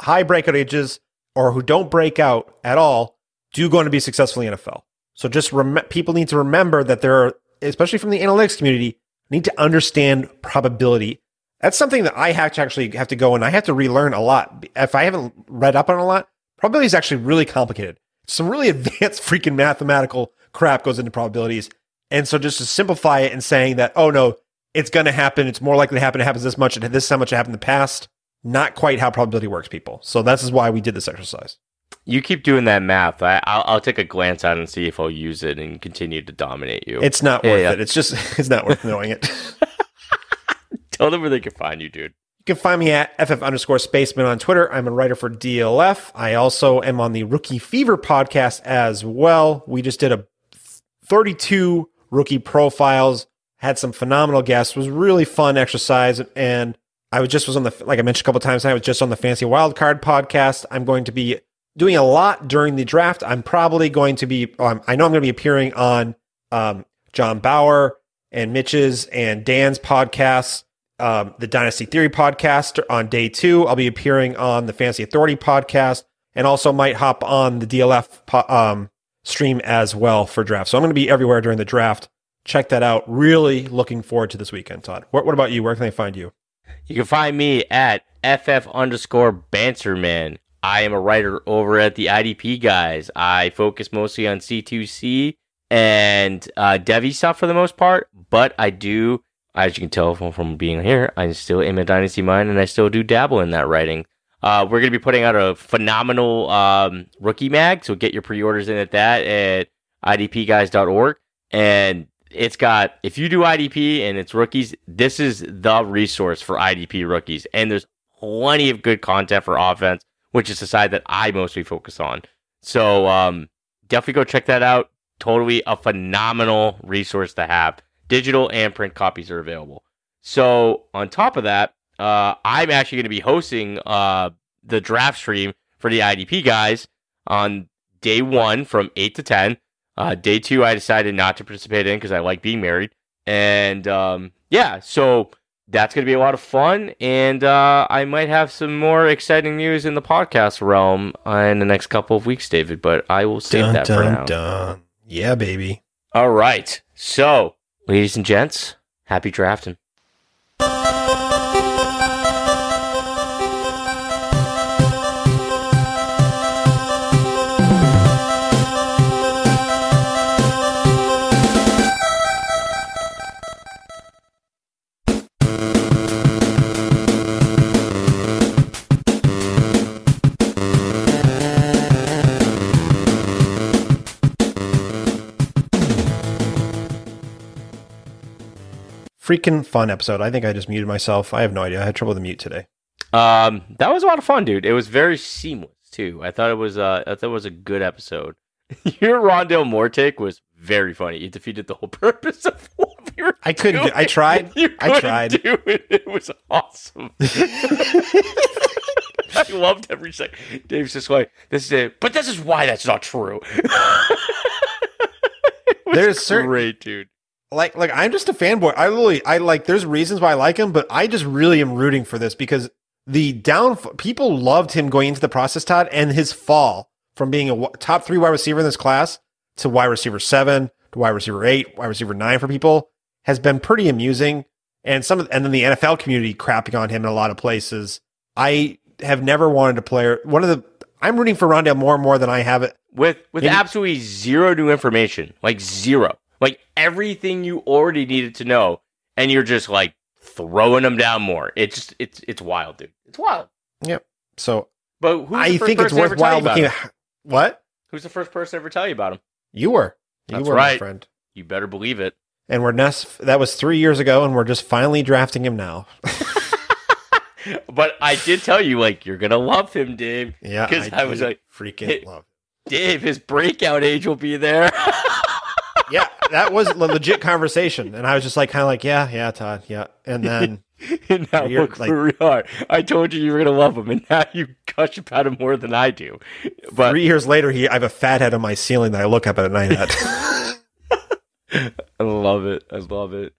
high breakout ages or who don't break out at all do going to be successful in NFL. So just rem- people need to remember that there are, especially from the analytics community, need to understand probability. That's something that I have to actually have to go and I have to relearn a lot. If I haven't read up on a lot, probability is actually really complicated. Some really advanced freaking mathematical crap goes into probabilities. And so just to simplify it and saying that, oh no, it's going to happen. It's more likely to happen. It happens this much. This is how much it happened in the past. Not quite how probability works, people. So this is why we did this exercise. You keep doing that math. I, will I'll take a glance at it and see if I'll use it and continue to dominate you. It's not Yeah, worth yeah. it. It's just, it's not worth knowing it. Tell them where they can find you, dude. You can find me at FF underscore spaceman on Twitter. I'm a writer for DLF. I also am on the Rookie Fever podcast as well. We just did a 32 rookie profiles, had some phenomenal guests, was really fun exercise. And I was just was on the, like I mentioned a couple times, I was just on the Fancy Wildcard podcast. I'm going to be doing a lot during the draft. I'm probably going to be, um, I know I'm going to be appearing on um, John Bauer and Mitch's and Dan's podcasts um, the Dynasty Theory podcast on day two. I'll be appearing on the Fantasy Authority podcast and also might hop on the DLF po- um, stream as well for draft. So I'm going to be everywhere during the draft. Check that out. Really looking forward to this weekend, Todd. What, what about you? Where can they find you? You can find me at FF underscore Banterman. I am a writer over at the IDP guys. I focus mostly on C2C and uh, devy stuff for the most part, but I do, as you can tell from, from being here, I still am a Dynasty mind and I still do dabble in that writing. Uh, we're going to be putting out a phenomenal um, rookie mag, so get your pre orders in at that at idpguys.org. And it's got if you do IDP and it's rookies, this is the resource for IDP rookies. And there's plenty of good content for offense, which is the side that I mostly focus on. So um, definitely go check that out. Totally a phenomenal resource to have. Digital and print copies are available. So on top of that, uh, I'm actually going to be hosting uh, the draft stream for the IDP guys on day one from eight to ten. Uh, day two, I decided not to participate in because I like being married, and um, yeah, so that's going to be a lot of fun, and uh, I might have some more exciting news in the podcast realm in the next couple of weeks, David. But I will save that for now. dun. Yeah, baby. All right, so ladies and gents, happy drafting. Freaking fun episode. I think I just muted myself. I have no idea. I had trouble with the mute today. Um, that was a lot of fun, dude. It was very seamless too. I thought it was uh, I thought it was a good episode. Your Rondale Moore take was very funny. You defeated the whole purpose of what we were I couldn't. Do. I tried. I tried. Do it. it was awesome. I loved every second. Dave's just like, this is it. But this is why that's not true. It was There's certain- great, dude. Like like I'm just a fanboy. I really I like there's reasons why I like him, but I just really am rooting for this because the down people loved him going into the process, Todd, and his fall from being a top three wide receiver in this class to wide receiver seven to wide receiver eight, wide receiver nine for people has been pretty amusing. And some of, and then the NFL community crapping on him in a lot of places. I have never wanted to play. One of the I'm rooting for Rondale more and more than I have it. with with Maybe- absolutely zero new information, like zero, like everything you already needed to know, and you're just like throwing them down more. It's just it's it's wild, dude. It's wild. Yep. So But who's the I first think it's worthwhile looking. At, what Who's the first person to ever tell you about him? you were? You That's were my right. friend. You better believe it. And we're nest. That was three years ago, and we're just finally drafting him now. But I did tell you, like, you're gonna love him, Dave. Yeah, because I was like, freaking it- love. Dave, his breakout age will be there. That was a legit conversation, and I was just like, kind of like, yeah, yeah, Todd, yeah. And then and now You're look like- where we are. I told you you were gonna love him, and now you gush about him more than I do. But Three years later, he I have a fat head on my ceiling that I look up at at night at. I love it. I love it.